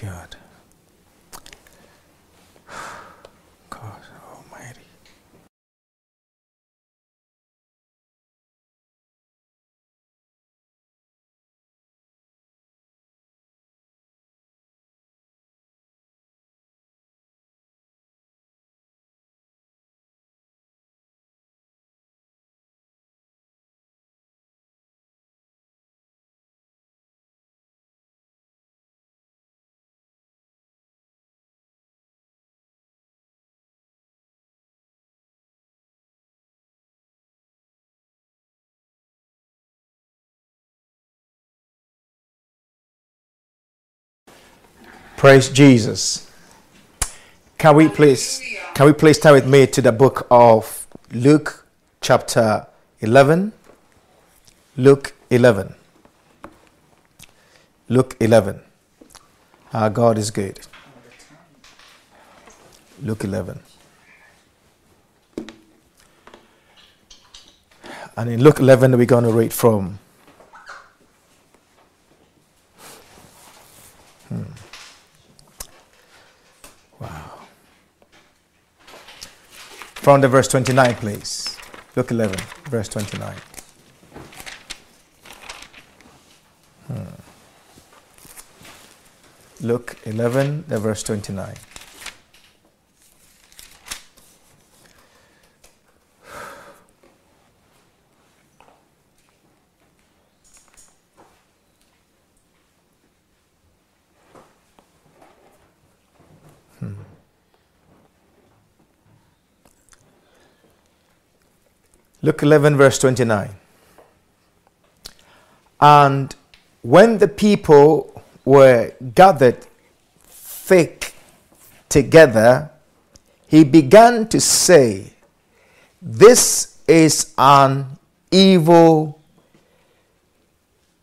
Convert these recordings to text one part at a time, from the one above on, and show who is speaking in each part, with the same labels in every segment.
Speaker 1: God. Praise Jesus. Can we please can we please turn with me to the book of Luke chapter 11? Luke 11. Luke 11. Our God is good. Luke 11. And in Luke 11, we're going to read from. From the verse 29, please. Luke 11, verse 29. Hmm. Luke 11, the verse 29. Luke 11, verse 29. And when the people were gathered thick together, he began to say, This is an evil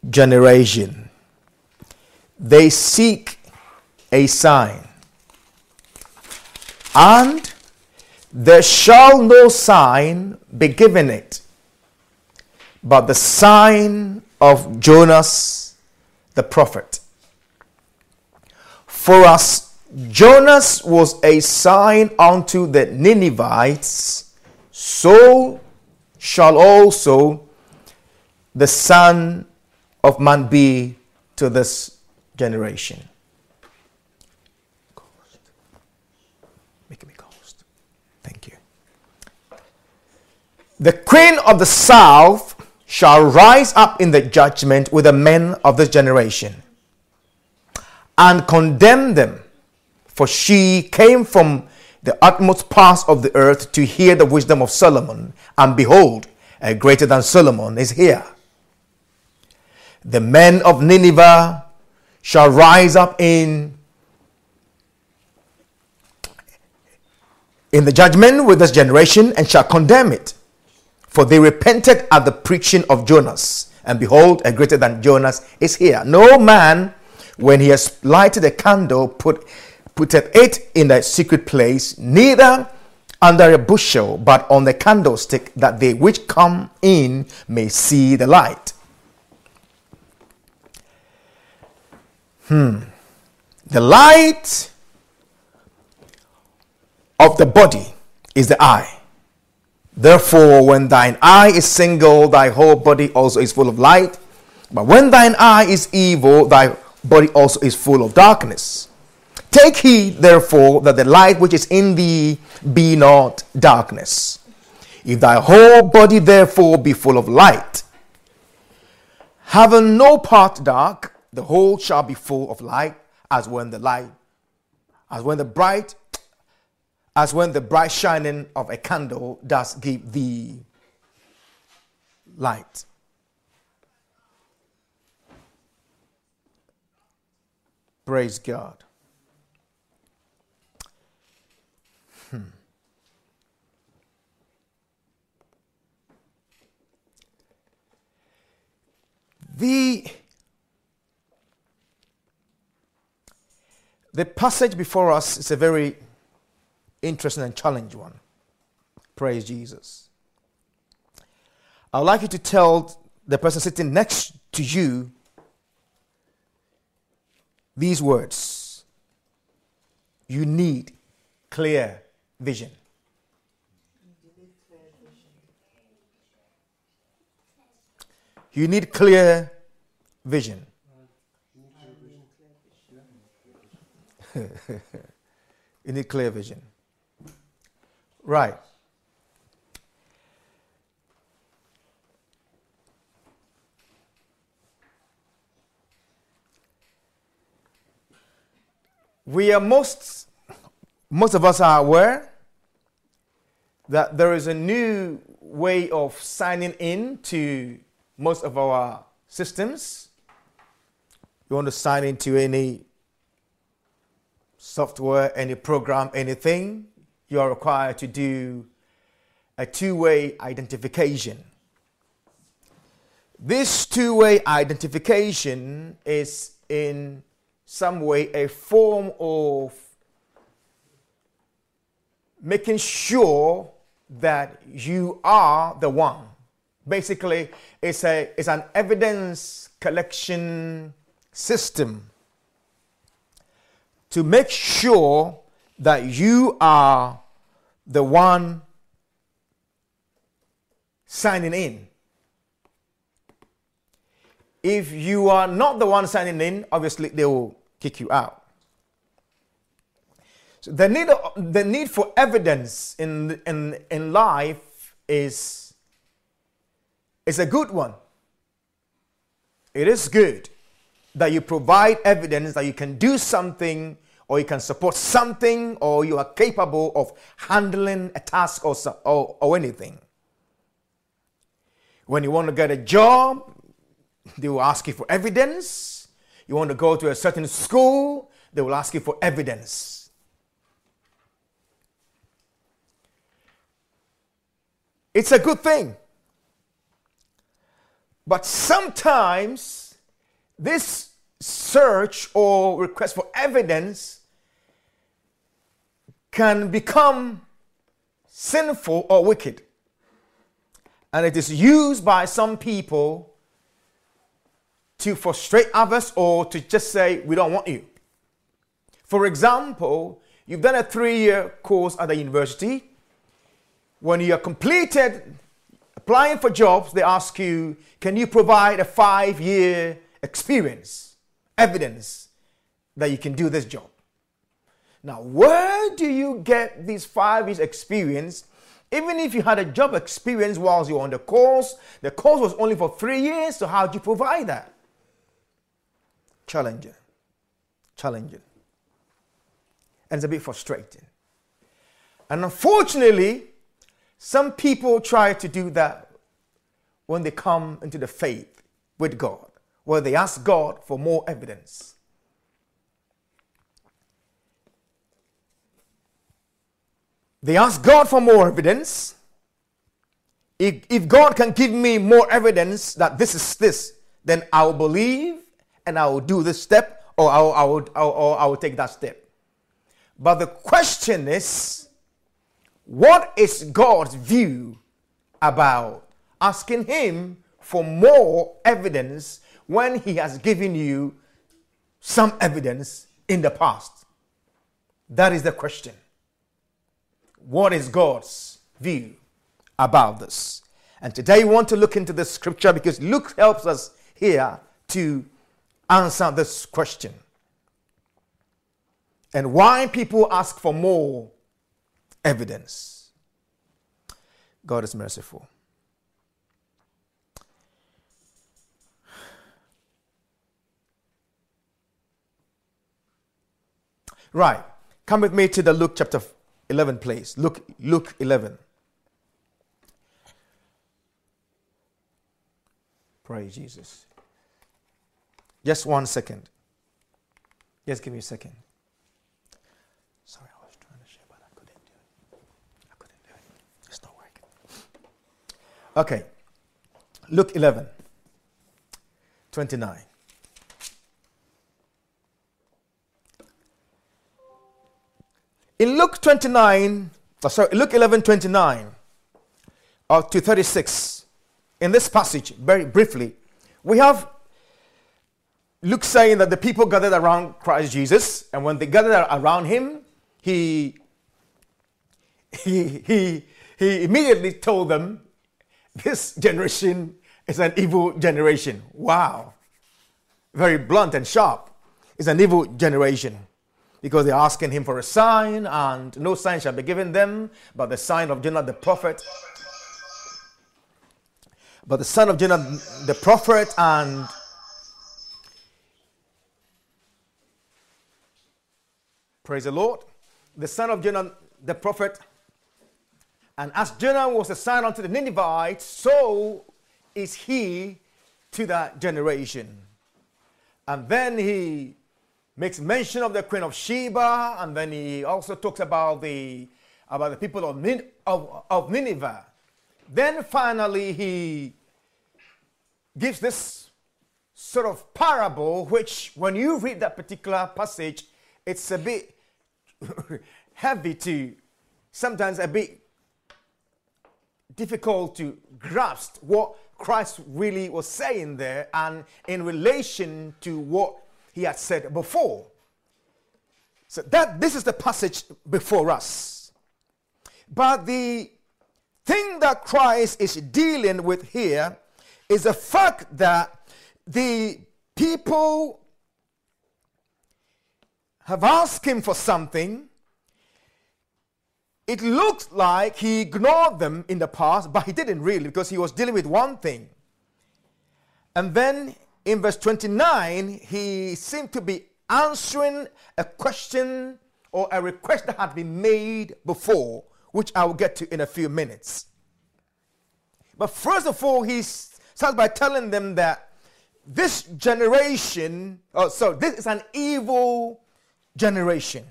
Speaker 1: generation. They seek a sign. And there shall no sign be given it, but the sign of Jonas the prophet. For as Jonas was a sign unto the Ninevites, so shall also the Son of Man be to this generation. The queen of the south shall rise up in the judgment with the men of this generation and condemn them, for she came from the utmost parts of the earth to hear the wisdom of Solomon, and behold, a greater than Solomon is here. The men of Nineveh shall rise up in in the judgment with this generation and shall condemn it for they repented at the preaching of Jonas, and behold, a greater than Jonas is here. No man, when he has lighted a candle, put putteth it in a secret place, neither under a bushel, but on the candlestick, that they which come in may see the light. Hmm. The light of the body is the eye. Therefore, when thine eye is single, thy whole body also is full of light. But when thine eye is evil, thy body also is full of darkness. Take heed, therefore, that the light which is in thee be not darkness. If thy whole body, therefore, be full of light, having no part dark, the whole shall be full of light, as when the light, as when the bright as when the bright shining of a candle does give thee light. Praise God. Hmm. The, the passage before us is a very interesting and challenging one. Praise Jesus. I would like you to tell the person sitting next to you these words you need clear vision. You need clear vision. you need clear vision. Right. We are most, most of us are aware that there is a new way of signing in to most of our systems. You want to sign into any software, any program, anything, you are required to do a two way identification. This two way identification is in some way a form of making sure that you are the one. Basically, it's, a, it's an evidence collection system to make sure that you are the one signing in. If you are not the one signing in, obviously they will kick you out. So the need, the need for evidence in, in, in life is, is a good one. It is good that you provide evidence that you can do something or you can support something or you are capable of handling a task or, or, or anything. When you want to get a job, they will ask you for evidence. You want to go to a certain school, they will ask you for evidence. It's a good thing. But sometimes this search or request for evidence can become sinful or wicked. And it is used by some people to frustrate others or to just say, we don't want you. For example, you've done a three year course at the university. When you are completed applying for jobs, they ask you, can you provide a five year experience, evidence that you can do this job? Now, where do you get this five years experience? Even if you had a job experience whilst you were on the course, the course was only for three years, so how do you provide that? challenging. Challenging. And it's a bit frustrating. And unfortunately, some people try to do that when they come into the faith with God, where they ask God for more evidence. They ask God for more evidence. If, if God can give me more evidence that this is this, then I'll believe and I will do this step or I will, I will, or I will take that step. But the question is, what is God's view about asking Him for more evidence when He has given you some evidence in the past? That is the question. What is God's view about this? And today we want to look into the scripture because Luke helps us here to answer this question and why people ask for more evidence. God is merciful. Right. Come with me to the Luke chapter 11, please. Luke, Luke 11. Praise Jesus. Just one second. Just give me a second. Sorry, I was trying to share, but I couldn't do it. I couldn't do it. It's not working. Okay. Luke 11, 29. In Luke 29, oh, sorry, Luke 11, 29 uh, to 36, in this passage, very briefly, we have Luke saying that the people gathered around Christ Jesus, and when they gathered around him, he, he, he, he immediately told them, This generation is an evil generation. Wow. Very blunt and sharp. It's an evil generation because they're asking him for a sign, and no sign shall be given them but the sign of Jonah the prophet. But the son of Jonah the prophet, and praise the Lord, the son of Jonah the prophet. And as Jonah was a sign unto the Ninevites, so is he to that generation. And then he makes mention of the queen of Sheba, and then he also talks about the about the people of, Nin, of, of Nineveh. Then finally he gives this sort of parable, which when you read that particular passage, it's a bit heavy to sometimes a bit difficult to grasp what Christ really was saying there and in relation to what he had said before. So that this is the passage before us. But the thing that Christ is dealing with here is the fact that the people have asked him for something. It looks like he ignored them in the past, but he didn't really because he was dealing with one thing. And then in verse 29, he seemed to be answering a question or a request that had been made before, which I will get to in a few minutes. But first of all, he starts by telling them that this generation, oh, so this is an evil generation.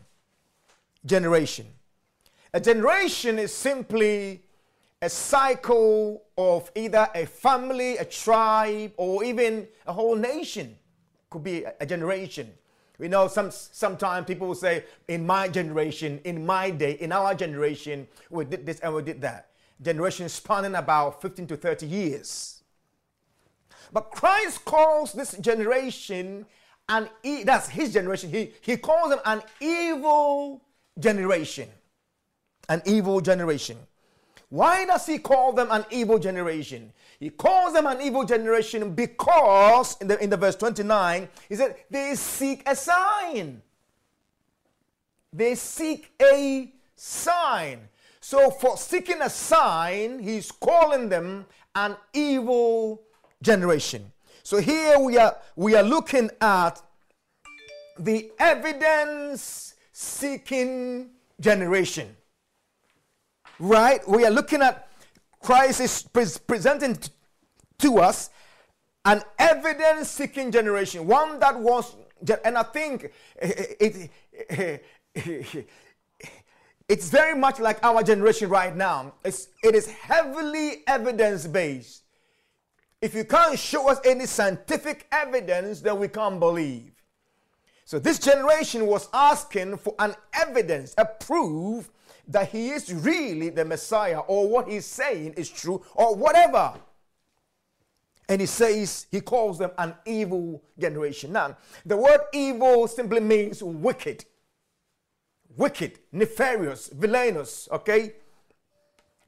Speaker 1: Generation. A generation is simply a cycle of either a family, a tribe, or even a whole nation. Could be a, generation. We know some sometimes people will say, in my generation, in my day, in our generation, we did this and we did that. Generation spanning about 15 to 30 years. But Christ calls this generation an e- that's his generation. He, he calls them an evil generation. An evil generation. Why does he call them an evil generation? He calls them an evil generation because, in the, in the verse 29, he said, they seek a sign. They seek a sign. So, for seeking a sign, he's calling them an evil generation. So, here we are, we are looking at the evidence seeking generation right? We are looking at Christ is pre- presenting t- to us an evidence seeking generation, one that was, and I think it, it, it, it's very much like our generation right now. It's, it is heavily evidence based. If you can't show us any scientific evidence, then we can't believe. So this generation was asking for an evidence, a proof that he is really the Messiah or what he's saying is true or whatever. And he says, he calls them an evil generation. Now, the word evil simply means wicked, wicked, nefarious, villainous, okay?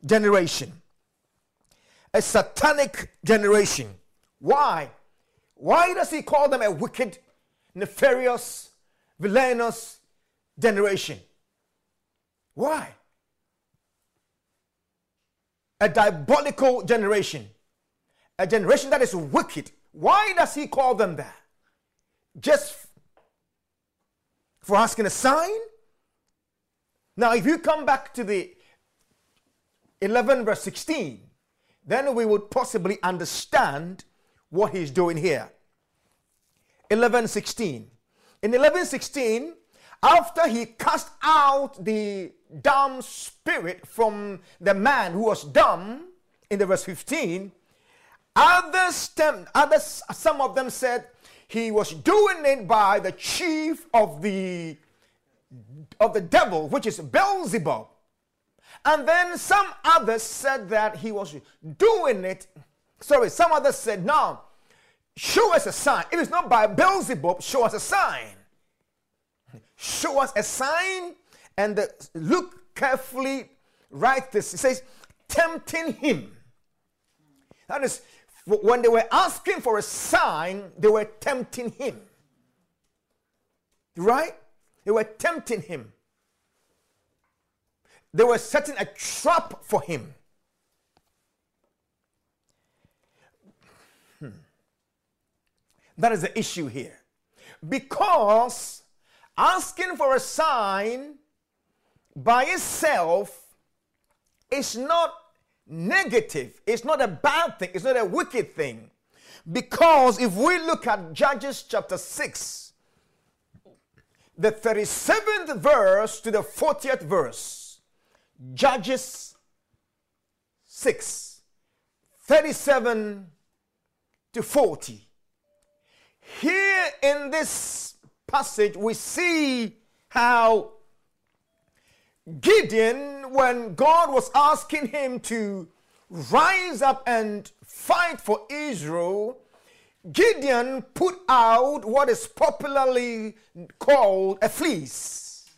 Speaker 1: Generation. A satanic generation. Why? Why does he call them a wicked, nefarious, villainous generation? Why? A diabolical generation. A generation that is wicked. Why does he call them that? Just for asking a sign? Now, if you come back to the 11 verse 16, then we would possibly understand what he's doing here. 11 16. In 11 16, after he cast out the dumb spirit from the man who was dumb in the verse 15 others, others some of them said he was doing it by the chief of the of the devil which is beelzebub. And then some others said that he was doing it sorry some others said no show us a sign. If it's not by beelzebub show us a sign show us a sign And the, look carefully, write this. It says, tempting him. That is, when they were asking for a sign, they were tempting him. Right? They were tempting him. They were setting a trap for him. Hmm. That is the issue here. Because asking for a sign by itself is not negative, it's not a bad thing, it's not a wicked thing. Because if we look at Judges chapter 6, the 37th verse to the 40th verse, Judges 6, 37 to 40. Here in this passage, we see how Gideon, when God was asking him to rise up and fight for Israel, Gideon put out what is popularly called a fleece.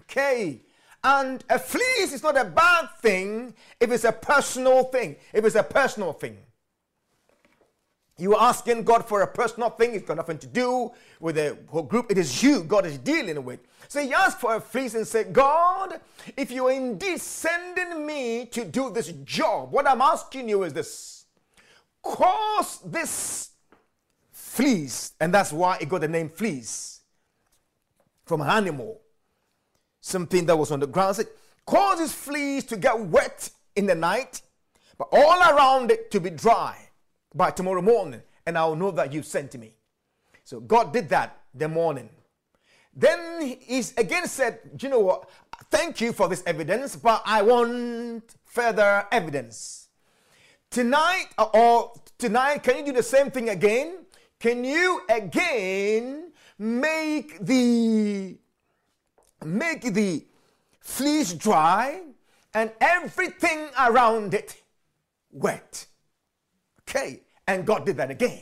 Speaker 1: Okay. And a fleece is not a bad thing if it's a personal thing. If it's a personal thing. You are asking God for a personal thing, it's got nothing to do with the whole group. It is you God is dealing with. So he asked for a fleece and said, God, if you are indeed sending me to do this job, what I'm asking you is this cause this fleece, and that's why it got the name fleece from an animal, something that was on the ground. Said, cause this fleece to get wet in the night, but all around it to be dry by tomorrow morning, and I'll know that you sent me. So God did that the morning. Then he again said, you know what? Thank you for this evidence, but I want further evidence. Tonight uh, or tonight, can you do the same thing again? Can you again make the make the fleece dry and everything around it wet? Okay, and God did that again.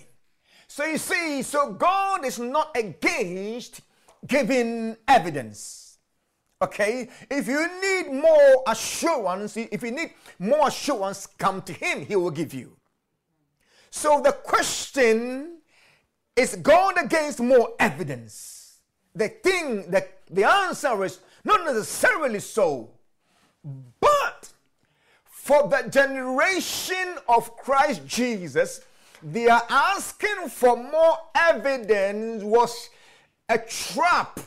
Speaker 1: So you see, so God is not against giving evidence. Okay, if you need more assurance, if you need more assurance, come to Him, He will give you. So the question is God against more evidence? The thing that the answer is not necessarily so, but for the generation of Christ Jesus, they are asking for more evidence was a trap.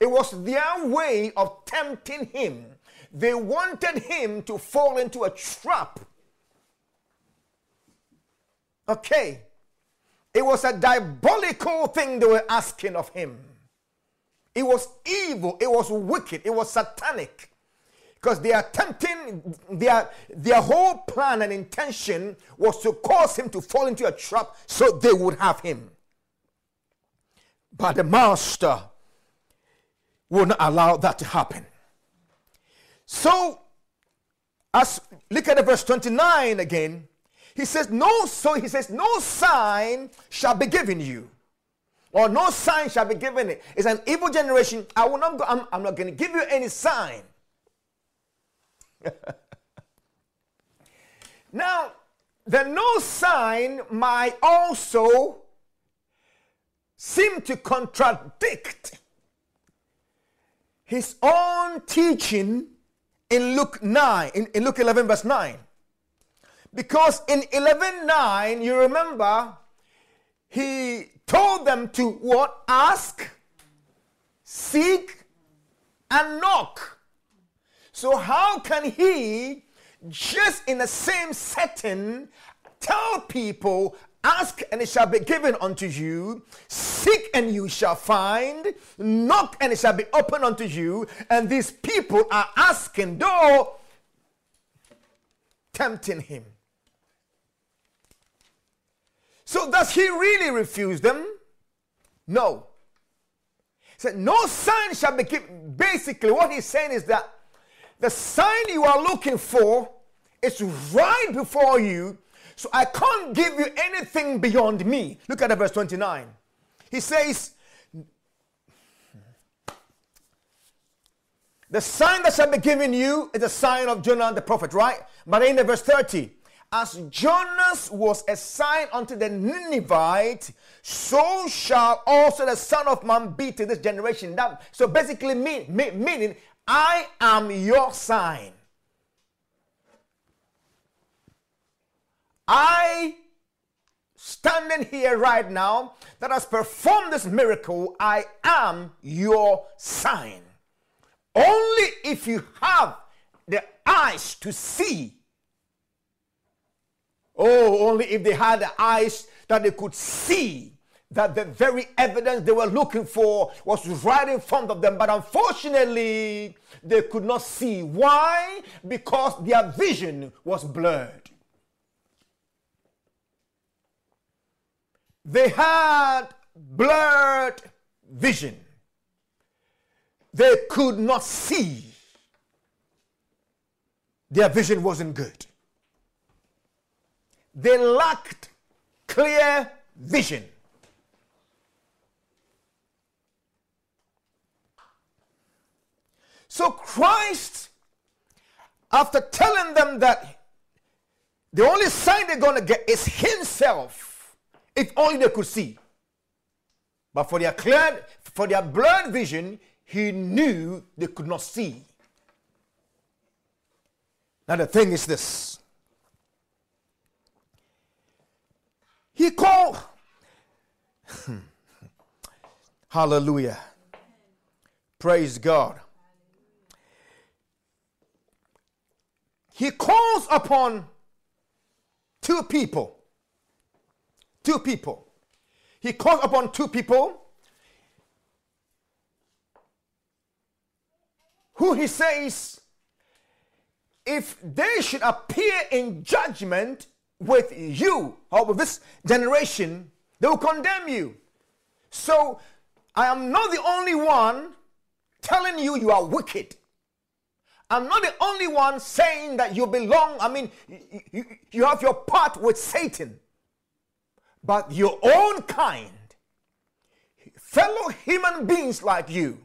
Speaker 1: It was their way of tempting him. They wanted him to fall into a trap. Okay. It was a diabolical thing they were asking of him. It was evil. It was wicked. It was satanic because they are tempting their their whole plan and intention was to cause him to fall into a trap so they would have him. But the master will not allow that to happen. So as look at the verse 29 again. He says no so he says no sign shall be given you or no sign shall be given it. It's an evil generation. I will not go i'm, I'm not going to give you any sign now, the no sign might also seem to contradict his own teaching in Luke 9, in, in Luke 11, verse 9. Because in 11 9, you remember, he told them to what? Ask, seek, and knock. So, how can he, just in the same setting, tell people, Ask and it shall be given unto you, seek and you shall find, knock and it shall be opened unto you, and these people are asking, though tempting him. So, does he really refuse them? No. He said, No sign shall be given. Basically, what he's saying is that the sign you are looking for is right before you. So I can't give you anything beyond me. Look at the verse 29. He says, The sign that shall be given you is the sign of Jonah the prophet, right? But in the verse 30, as Jonas was a sign unto the Ninevite, so shall also the Son of Man be to this generation. That so basically mean, mean, meaning I am your sign. I standing here right now that has performed this miracle, I am your sign. Only if you have the eyes to see. Oh, only if they had eyes that they could see that the very evidence they were looking for was right in front of them. But unfortunately, they could not see. Why? Because their vision was blurred. They had blurred vision. They could not see. Their vision wasn't good. They lacked clear vision. So Christ, after telling them that the only sign they're going to get is Himself, if only they could see. But for their clear, for their blurred vision, he knew they could not see. Now the thing is this. He called. Hallelujah. Praise God. He calls upon two people two people. He calls upon two people who he says, if they should appear in judgment with you or with this generation, they will condemn you. So I am not the only one telling you you are wicked. I'm not the only one saying that you belong, I mean, you, you, have your part with Satan but your own kind, fellow human beings like you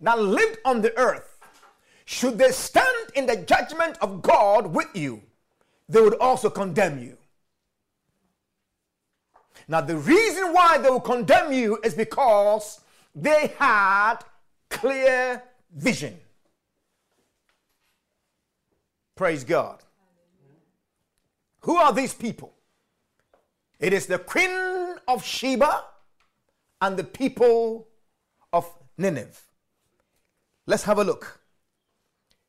Speaker 1: that lived on the earth, should they stand in the judgment of God with you, they would also condemn you. Now, the reason why they will condemn you is because they had clear vision. Praise God. Who are these people? It is the queen of Sheba and the people of Nineveh. Let's have a look.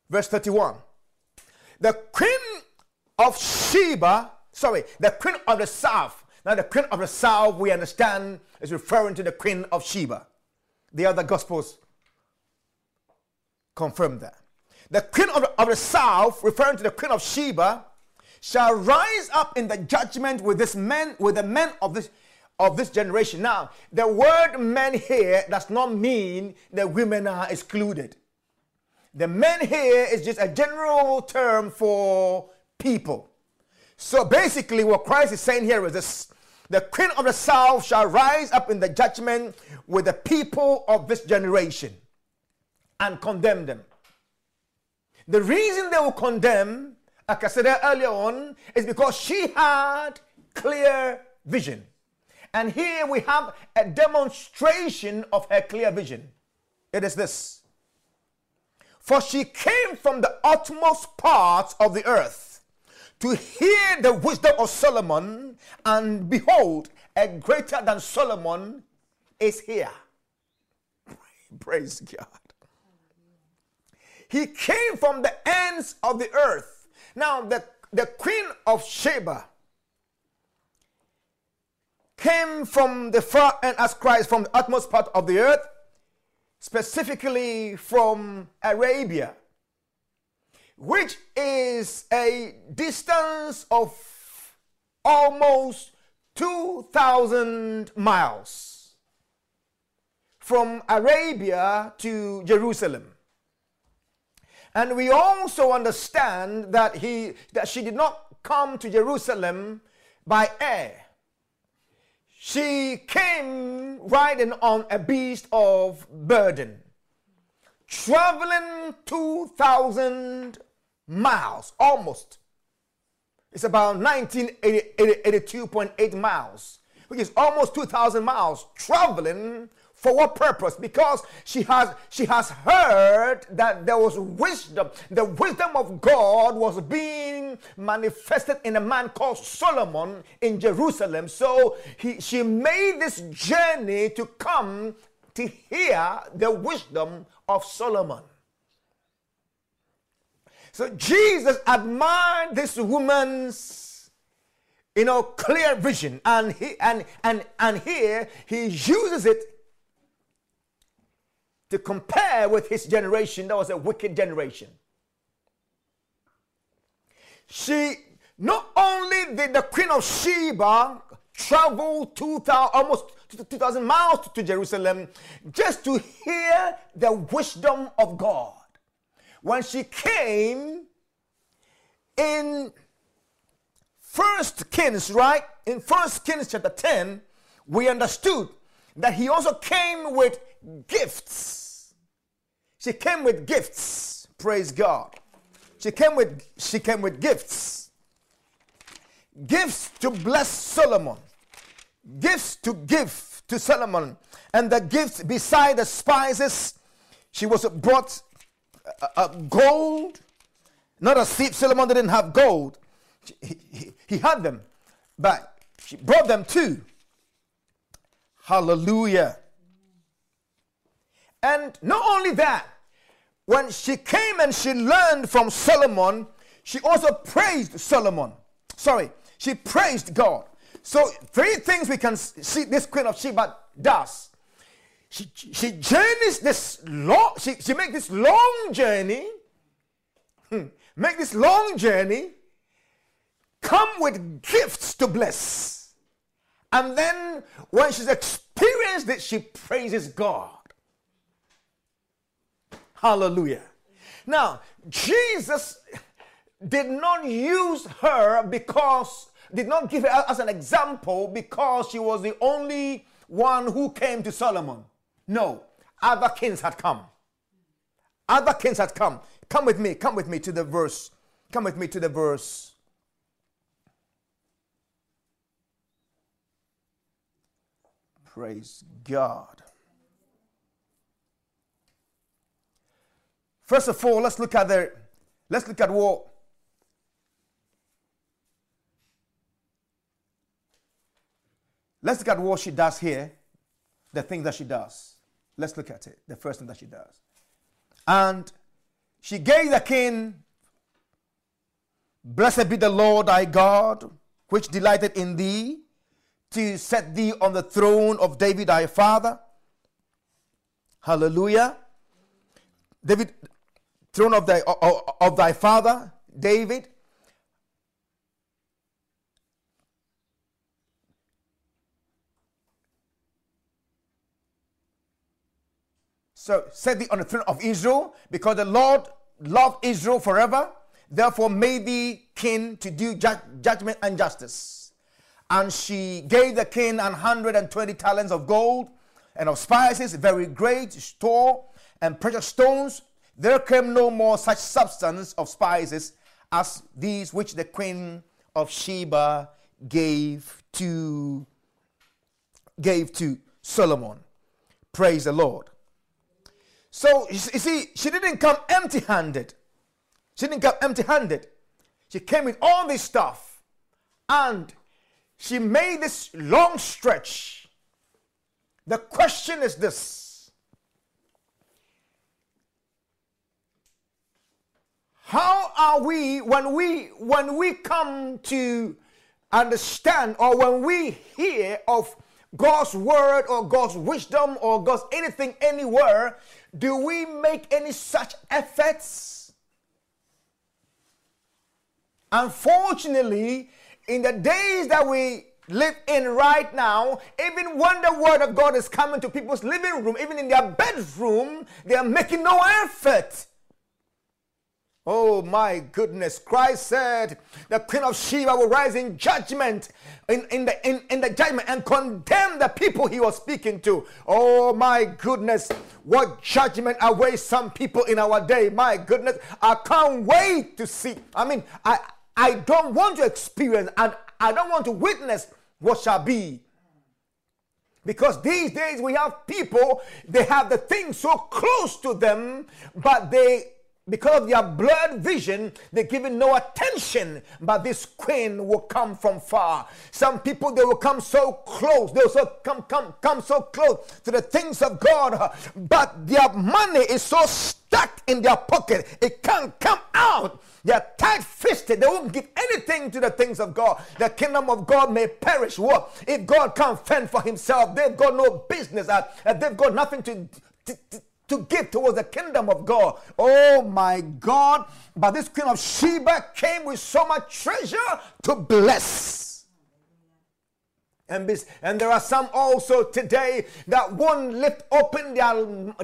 Speaker 1: Verse 31. The queen of Sheba, sorry, the queen of the south. Now, the queen of the south, we understand, is referring to the queen of Sheba. The other gospels confirm that. The queen of the, of the south, referring to the queen of Sheba, shall rise up in the judgment with this men, with the men of this of this generation. Now, the word men here does not mean that women are excluded. The men here is just a general term for people. So basically, what Christ is saying here is this the queen of the south shall rise up in the judgment with the people of this generation and condemn them. The reason they will condemn like I said earlier on, is because she had clear vision. And here we have a demonstration of her clear vision. It is this. For she came from the utmost parts of the earth to hear the wisdom of Solomon, and behold, a greater than Solomon is here. Praise God. He came from the ends of the earth now, the, the queen of Sheba came from the far end as Christ, from the utmost part of the earth, specifically from Arabia, which is a distance of almost 2,000 miles from Arabia to Jerusalem. And we also understand that he that she did not come to Jerusalem by air. She came riding on a beast of burden, traveling 2,000 miles, almost. It's about 1982.8 miles, which is almost 2,000 miles traveling for what purpose? Because she has she has heard that there was wisdom. The wisdom of God was being manifested in a man called Solomon in Jerusalem. So he, she made this journey to come to hear the wisdom of Solomon. So Jesus admired this woman's you know clear vision and he and and and here he uses it to compare with his generation that was a wicked generation. She not only did the Queen of Sheba travel 2000 almost 2000 miles to Jerusalem just to hear the wisdom of God. When she came in First Kings, right? In First Kings chapter 10, we understood that he also came with gifts. She came with gifts. Praise God. She came with she came with gifts. Gifts to bless Solomon. Gifts to give to Solomon. And the gifts beside the spices, she was brought uh, uh, gold. Not as Solomon didn't have gold. He, he, he had them, but she brought them too. Hallelujah. And not only that, when she came and she learned from Solomon, she also praised Solomon. Sorry, she praised God. So, three things we can see this Queen of Sheba does. She, she journeys this long, she, she makes this long journey, hmm, make this long journey, come with gifts to bless. And then when she's experienced it, she praises God. Hallelujah. Now, Jesus did not use her because, did not give her as an example because she was the only one who came to Solomon. No, other kings had come. Other kings had come. Come with me, come with me to the verse. Come with me to the verse. Praise God. First of all, let's look at the let's look at what Let's look at what she does here, the thing that she does. Let's look at it, the first thing that she does. And she gave the king, Blessed be the Lord thy God, which delighted in thee, to set thee on the throne of David thy father. Hallelujah. David, throne of thy, of, of thy father David. So set thee on the throne of Israel, because the Lord loved Israel forever. Therefore, made thee king to do ju- judgment and justice. And she gave the king an hundred and twenty talents of gold and of spices, very great store and precious stones there came no more such substance of spices as these which the queen of Sheba gave to gave to Solomon. Praise the Lord. So you see, she didn't come empty-handed. She didn't come empty-handed. She came with all this stuff, and she made this long stretch. The question is this How are we when we when we come to understand or when we hear of God's word or God's wisdom or God's anything anywhere, do we make any such efforts? Unfortunately, in the days that we live in right now, even when the word of God is coming to people's living room, even in their bedroom, they are making no effort Oh my goodness. Christ said the Queen of Sheba will rise in judgment, in, in, the, in, in the judgment, and condemn the people he was speaking to. Oh my goodness. What judgment awaits some people in our day. My goodness. I can't wait to see. I mean, I, I don't want to experience and I don't want to witness what shall be. Because these days we have people, they have the thing so close to them, but they because of their blurred vision, they're giving no attention. But this queen will come from far. Some people they will come so close, they'll so come, come, come so close to the things of God, but their money is so stuck in their pocket, it can't come out. They're tight fisted. They won't give anything to the things of God. The kingdom of God may perish. What? If God can't fend for himself, they've got no business. Uh, they've got nothing to, to, give towards the kingdom of God. Oh my God. But this queen of Sheba came with so much treasure to bless. And, and there are some also today that won't lift open their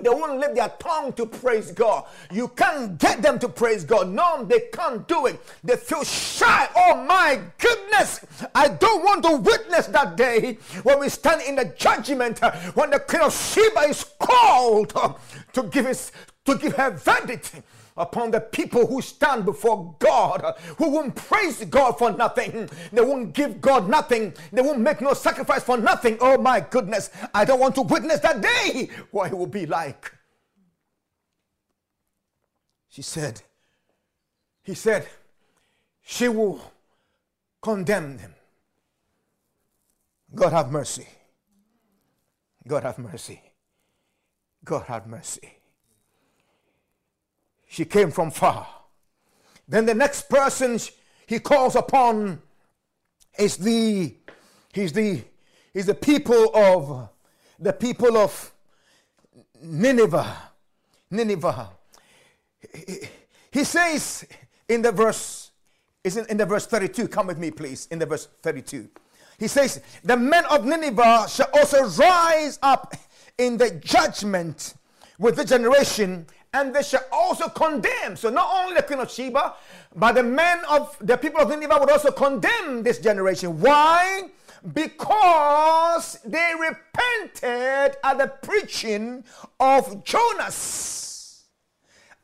Speaker 1: they won't lift their tongue to praise God. You can't get them to praise God. No, they can't do it. They feel shy. Oh my goodness. I don't want to witness that day when we stand in the judgment when the Queen of Sheba is called to give his to give her verdict upon the people who stand before God, who won't praise God for nothing. They won't give God nothing. They won't make no sacrifice for nothing. Oh my goodness. I don't want to witness that day what it will be like. She said, He said, she will condemn them. God have mercy. God have mercy. God have mercy. She came from far. Then the next person he calls upon is the he's the he's the people of the people of Nineveh. Nineveh. He says in the verse, is in, in the verse 32. Come with me, please. In the verse 32. He says, The men of Nineveh shall also rise up in the judgment with the generation and they shall also condemn. So not only the queen of Sheba, but the men of the people of Nineveh would also condemn this generation. Why? Because they repented at the preaching of Jonas.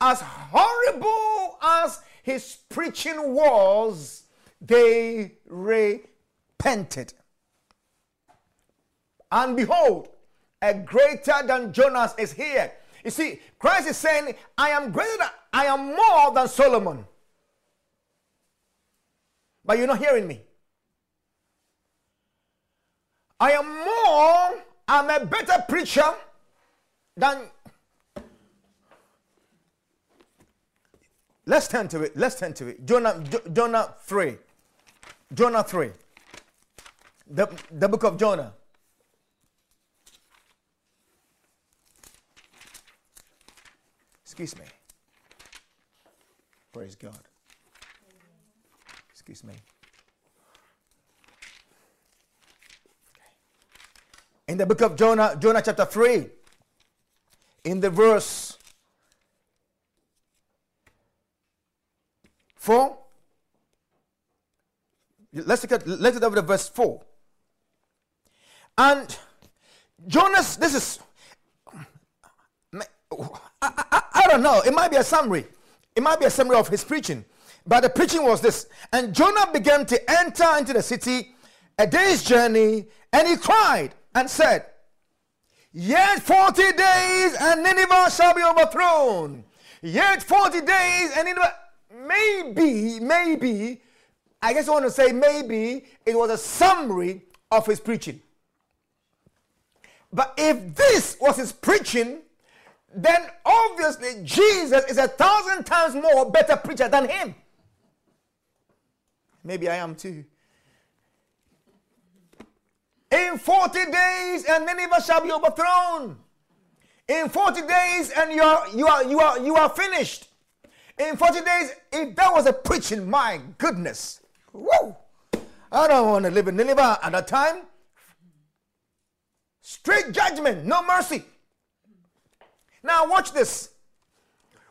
Speaker 1: As horrible as his preaching was, they repented. And behold, a greater than Jonas is here you see, Christ is saying, I am greater than, I am more than Solomon. But you're not hearing me. I am more, I'm a better preacher than. Let's turn to it. Let's turn to it. Jonah, Jonah 3. Jonah 3. The, the book of Jonah. Excuse me. Praise God. Excuse me. In the book of Jonah, Jonah chapter 3, in the verse 4, let's look at let's look at the verse 4. And Jonas, this is I, don't know. It might be a summary. It might be a summary of his preaching. But the preaching was this. And Jonah began to enter into the city a day's journey, and he cried and said, Yet 40 days and Nineveh shall be overthrown. Yet 40 days and Nineveh. Maybe, maybe, I guess I want to say maybe it was a summary of his preaching. But if this was his preaching, then obviously Jesus is a thousand times more better preacher than him. Maybe I am too. In 40 days, and Nineveh shall be overthrown. In 40 days, and you are you are you are you are finished. In 40 days, if that was a preaching, my goodness. Whoa! I don't want to live in Nineveh at that time. Straight judgment, no mercy. Now, watch this.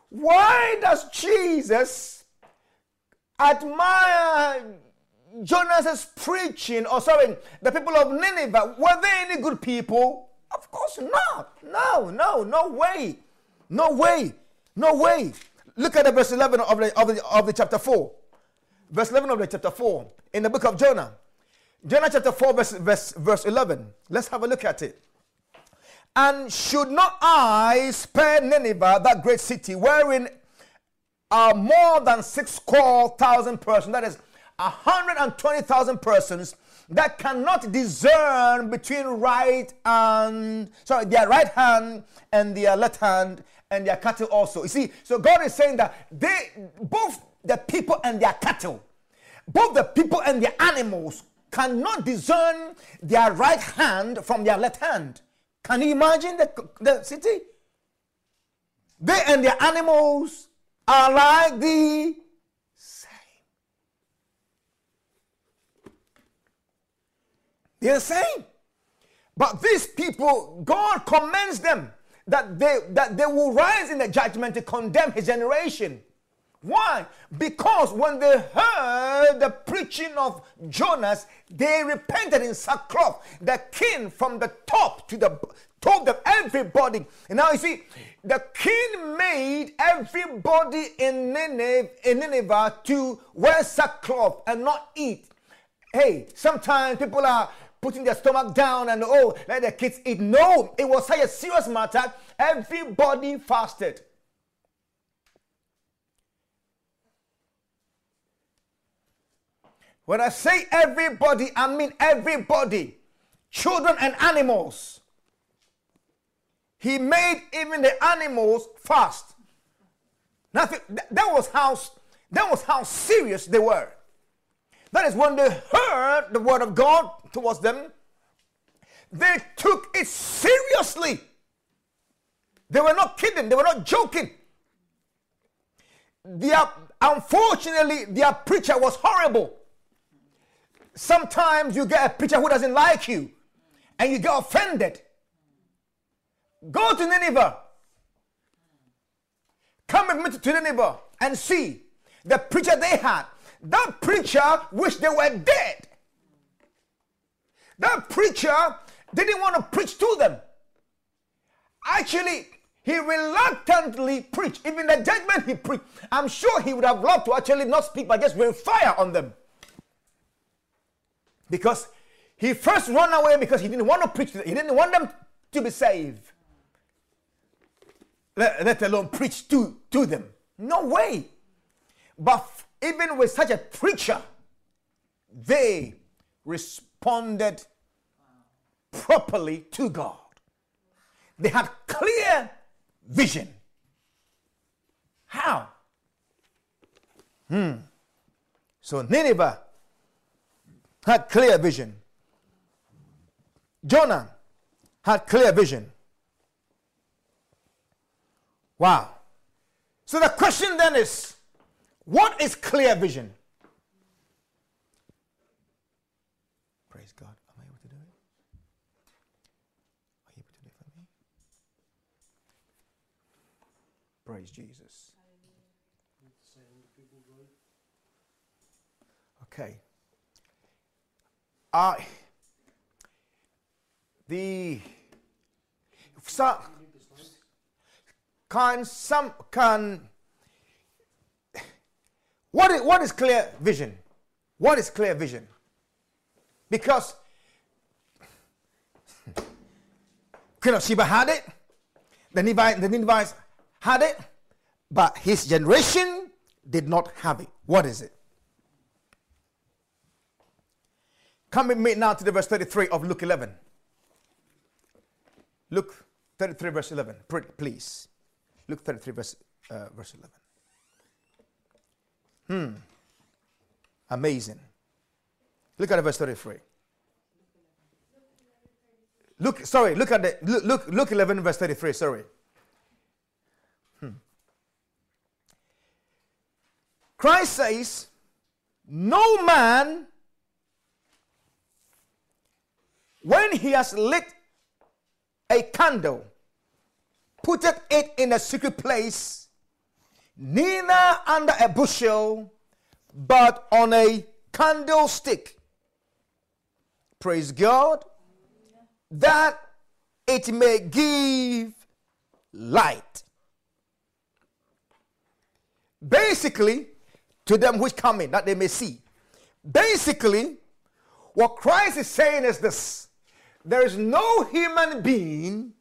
Speaker 1: Why does Jesus admire Jonas's preaching? Or sorry, the people of Nineveh, were they any good people? Of course not. No, no, no way. No way. No way. Look at the verse 11 of the, of the, of the chapter 4. Verse 11 of the chapter 4 in the book of Jonah. Jonah chapter 4, verse, verse, verse 11. Let's have a look at it. And should not I spare Nineveh, that great city, wherein are more than six score thousand persons, that is, 120,000 persons that cannot discern between right and sorry their right hand and their left hand and their cattle also. You see so god is saying that they both the people and their cattle both the people and their animals cannot discern their right hand from their left hand can you imagine the, the city they and their animals are like the same. They're the same. But these people, God commends them that they that they will rise in the judgment to condemn his generation. Why? Because when they heard the preaching of Jonas, they repented in sackcloth. The king from the top to the told them everybody. And now you see, the king made everybody in Nineveh, in Nineveh to wear sackcloth and not eat. Hey, sometimes people are putting their stomach down and oh, let the kids eat. No, it was such a serious matter. Everybody fasted. When I say everybody, I mean everybody, children and animals. He made even the animals fast. Nothing. That was how. That was how serious they were. That is when they heard the word of God towards them, they took it seriously. They were not kidding, they were not joking. Their, unfortunately, their preacher was horrible. Sometimes you get a preacher who doesn't like you and you get offended. Go to Nineveh. Come with me to Nineveh and see the preacher they had that preacher wished they were dead. That preacher didn't want to preach to them. Actually, he reluctantly preached. Even the judgment he preached, I'm sure he would have loved to actually not speak, but just rain fire on them. Because he first ran away because he didn't want to preach. He didn't want them to be saved. Let, let alone preach to, to them. No way. But even with such a preacher, they responded properly to God. They had clear vision. How? Hmm. So Nineveh had clear vision. Jonah had clear vision. Wow. So the question then is what is clear vision? Praise God. Am I able to do it? Are you able to do it for me? Praise Jesus. Okay. I the some can some can what is, what is clear vision? What is clear vision? Because Queen of Sheba had it, the Ninevites, the Ninevites had it, but his generation did not have it. What is it? Come with me now to the verse 33 of Luke 11. Luke 33, verse 11, please. Luke 33, verse, uh, verse 11. Hmm. Amazing. Look at verse 33. Look, sorry, look at the look, look, look 11 verse 33, sorry. Hmm. Christ says, No man, when he has lit a candle, putteth it in a secret place neither under a bushel, but on a candlestick. Praise God. That it may give light. Basically, to them which come in, that they may see. Basically, what Christ is saying is this there is no human being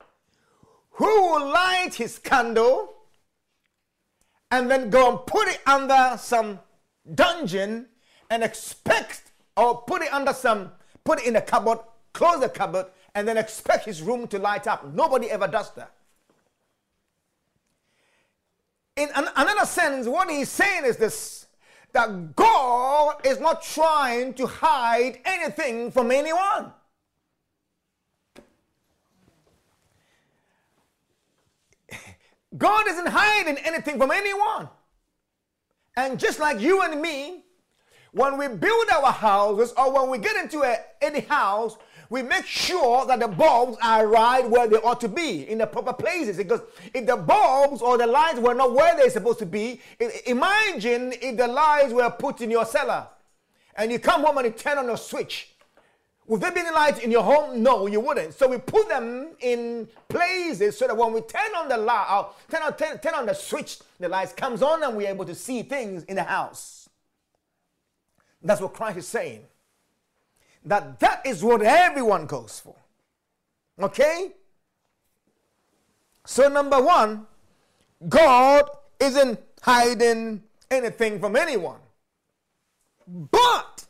Speaker 1: who will light his candle and then go and put it under some dungeon and expect or put it under some put it in a cupboard close the cupboard and then expect his room to light up. Nobody ever does that. In an, another sense what he's saying is this that god is not trying to hide anything from anyone God isn't hiding anything from anyone. And just like you and me, when we build our houses or when we get into a, any house, we make sure that the bulbs are right where they ought to be in the proper places. Because if the bulbs or the lights were not where they're supposed to be, imagine if the lights were put in your cellar and you come home and you turn on a switch would there be any light in your home? No, you wouldn't. So we put them in places so that when we turn on the light, uh, turn on, turn, turn on the switch, the light comes on and we're able to see things in the house. That's what Christ is saying. That that is what everyone goes for. Okay? So number one, God isn't hiding anything from anyone. But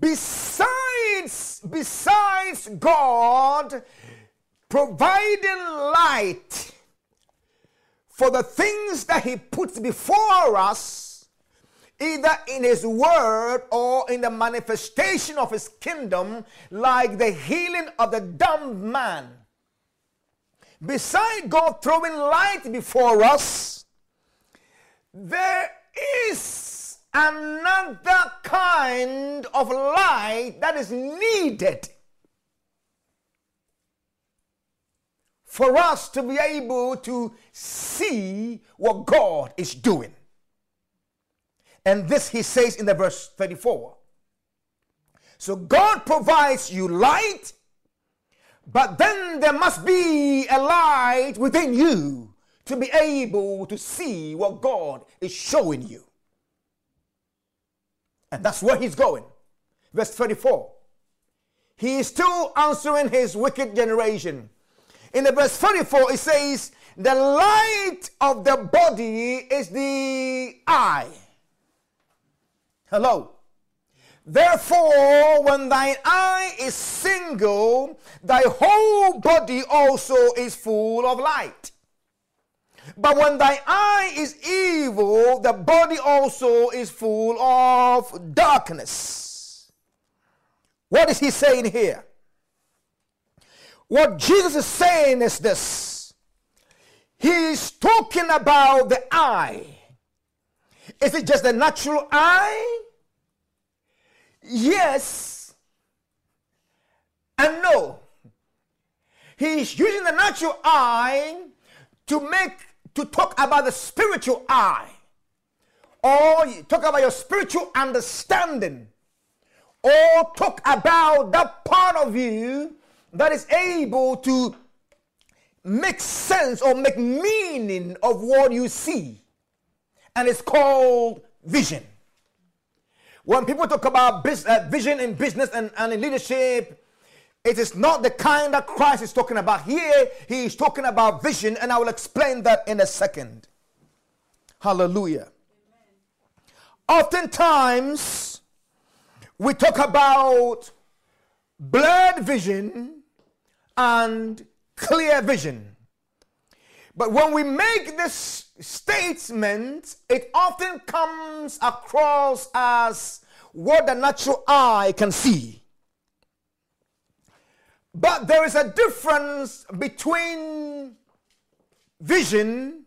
Speaker 1: besides besides god providing light for the things that he puts before us either in his word or in the manifestation of his kingdom like the healing of the dumb man. Beside god throwing light before us there is another kind of light that is needed for us to be able to see what God is doing. And this he says in the verse 34. So God provides you light, but then there must be a light within you to be able to see what God is showing you. And that's where he's going. Verse 34. He is still answering his wicked generation. In the verse 34, it says, The light of the body is the eye. Hello. Therefore, when thine eye is single, thy whole body also is full of light. But when thy eye is evil, the body also is full of darkness. What is he saying here? What Jesus is saying is this He's talking about the eye. Is it just the natural eye? Yes and no. He's using the natural eye to make to talk about the spiritual eye, or talk about your spiritual understanding, or talk about that part of you that is able to make sense or make meaning of what you see. And it's called vision. When people talk about uh, vision in business and, and in leadership, it is not the kind that Christ is talking about. Here, he is talking about vision, and I will explain that in a second. Hallelujah. Oftentimes, we talk about blurred vision and clear vision. But when we make this statement, it often comes across as what the natural eye can see. But there is a difference between vision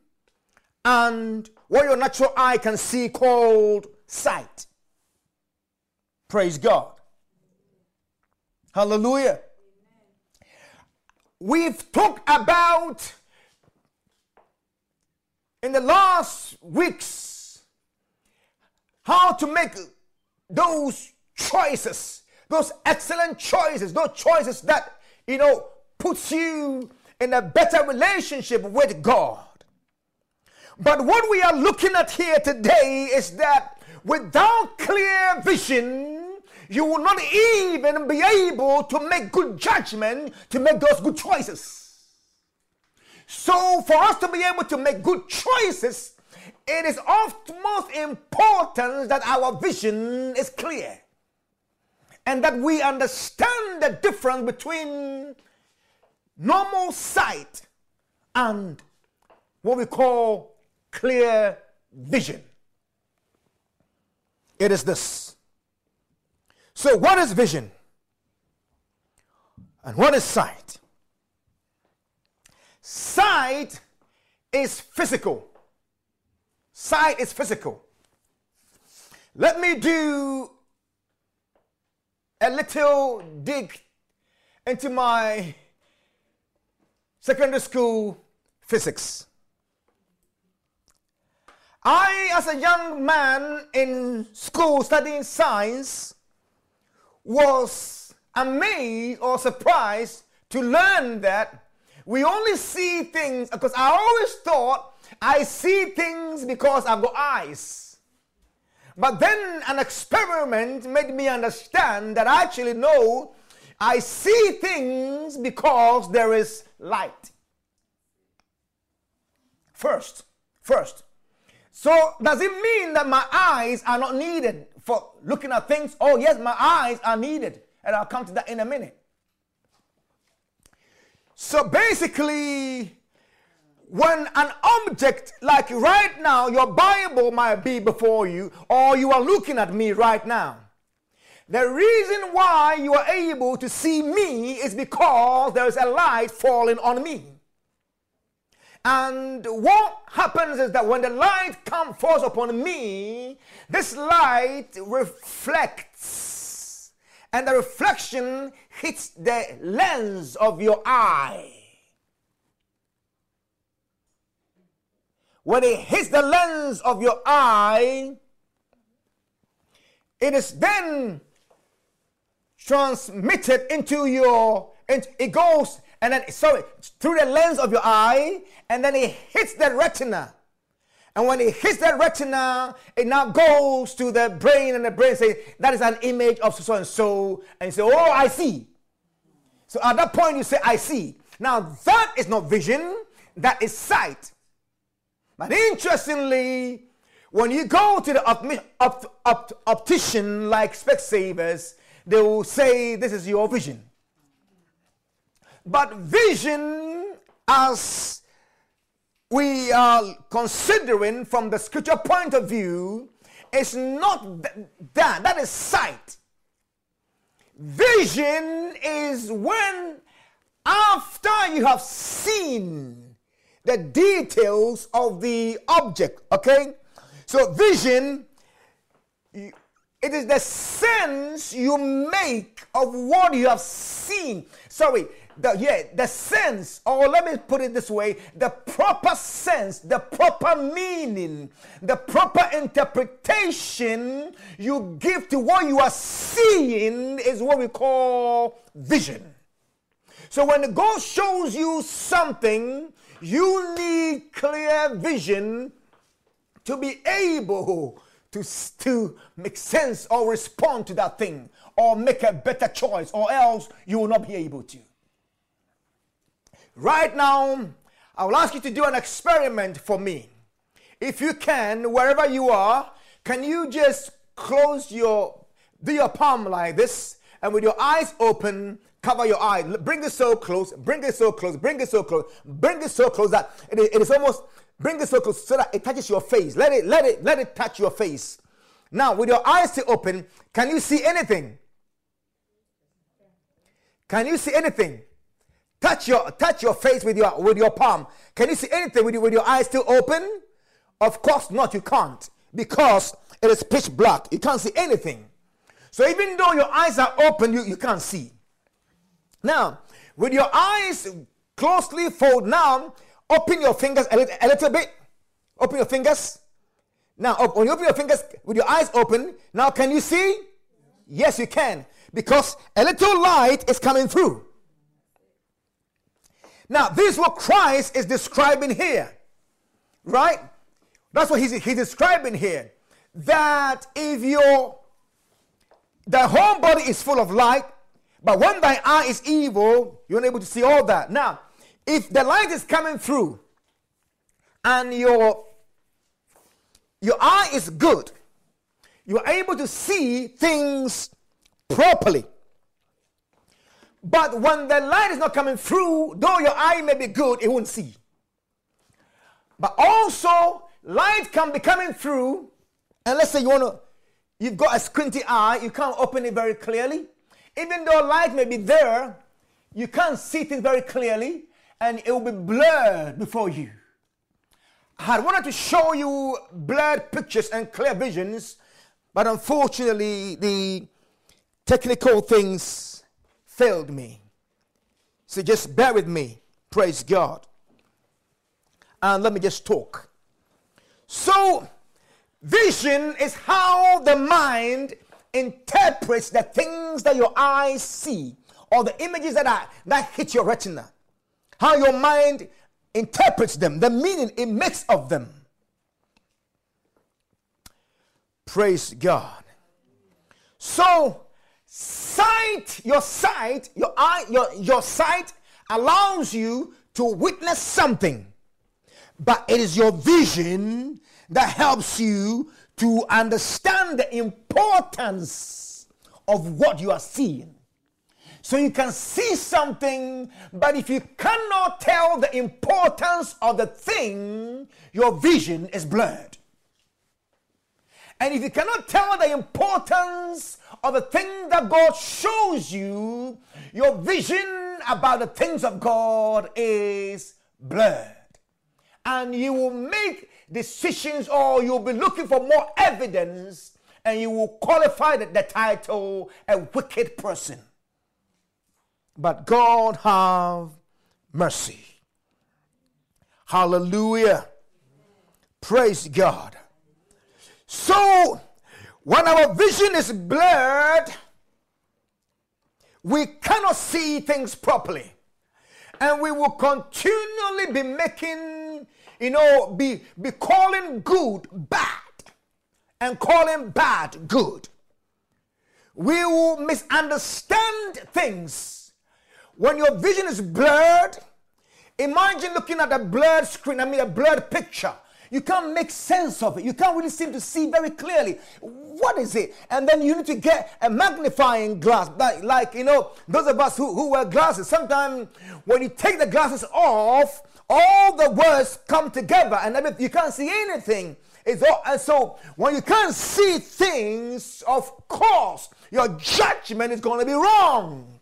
Speaker 1: and what your natural eye can see called sight. Praise God. Hallelujah. We've talked about in the last weeks how to make those choices, those excellent choices, those choices that, you know, puts you in a better relationship with God. But what we are looking at here today is that without clear vision, you will not even be able to make good judgment to make those good choices. So, for us to be able to make good choices, it is of most importance that our vision is clear and that we understand the difference between normal sight and what we call clear vision. It is this. So, what is vision? And what is sight? Sight is physical. Sight is physical. Let me do a little dig into my secondary school physics. I, as a young man in school studying science, was amazed or surprised to learn that we only see things because I always thought I see things because I've got eyes. But then an experiment made me understand that I actually know I see things because there is light. First, first. So does it mean that my eyes are not needed for looking at things? Oh, yes, my eyes are needed. And I'll come to that in a minute. So basically, when an object like right now, your Bible might be before you, or you are looking at me right now. The reason why you are able to see me is because there is a light falling on me. And what happens is that when the light comes falls upon me, this light reflects and the reflection hits the lens of your eye. When it hits the lens of your eye, it is then transmitted into your, and it goes and then, sorry, through the lens of your eye, and then it hits the retina. And when it hits that retina, it now goes to the brain, and the brain says, That is an image of so and so. And you say, Oh, I see. So at that point, you say, I see. Now, that is not vision, that is sight. But interestingly, when you go to the opt- opt- opt- optician like Specsavers, they will say, This is your vision. But vision, as we are considering from the scripture point of view is not that, that is sight. Vision is when, after you have seen the details of the object, okay? So, vision, it is the sense you make of what you have seen. Sorry, the yeah, the sense, or let me put it this way, the proper sense, the proper meaning, the proper interpretation you give to what you are seeing is what we call vision. So when God shows you something, you need clear vision to be able to, to make sense or respond to that thing or make a better choice, or else you will not be able to. Right now, I will ask you to do an experiment for me. If you can, wherever you are, can you just close your, do your palm like this, and with your eyes open, cover your eye. Bring it so close, bring it so close, bring it so close, bring it so close that it is, it is almost, bring it so close so that it touches your face. Let it, let it, let it touch your face. Now, with your eyes still open, can you see anything? Can you see anything? Touch your touch your face with your with your palm. Can you see anything with, you, with your eyes still open? Of course not, you can't. Because it is pitch black. You can't see anything. So even though your eyes are open, you, you can't see. Now, with your eyes closely fold now, open your fingers a little, a little bit. Open your fingers. Now, when you open your fingers with your eyes open, now can you see? Yes, you can. Because a little light is coming through. Now, this is what Christ is describing here. Right? That's what he's, he's describing here. That if your the whole body is full of light, but when thy eye is evil, you're unable to see all that. Now, if the light is coming through and your your eye is good, you are able to see things properly. But when the light is not coming through, though your eye may be good, it won't see. But also, light can be coming through, and let's say you want to, you've got a squinty eye, you can't open it very clearly. Even though light may be there, you can't see things very clearly, and it will be blurred before you. I wanted to show you blurred pictures and clear visions, but unfortunately, the technical things failed me. So just bear with me. Praise God. And let me just talk. So, vision is how the mind interprets the things that your eyes see or the images that are that hit your retina. How your mind interprets them, the meaning it makes of them. Praise God. So, sight, your sight, your eye, your, your sight allows you to witness something. But it is your vision that helps you to understand the importance of what you are seeing. So you can see something, but if you cannot tell the importance of the thing, your vision is blurred. And if you cannot tell the importance of the thing that God shows you, your vision about the things of God is blurred. And you will make decisions or you'll be looking for more evidence and you will qualify the, the title a wicked person. But God have mercy. Hallelujah. Praise God. So, when our vision is blurred, we cannot see things properly. And we will continually be making, you know, be, be calling good bad and calling bad good. We will misunderstand things. When your vision is blurred, imagine looking at a blurred screen, I mean, a blurred picture. You can't make sense of it. You can't really seem to see very clearly. What is it? And then you need to get a magnifying glass. Like, like you know, those of us who, who wear glasses, sometimes when you take the glasses off, all the words come together and you can't see anything. It's all, and so when you can't see things, of course, your judgment is going to be wrong.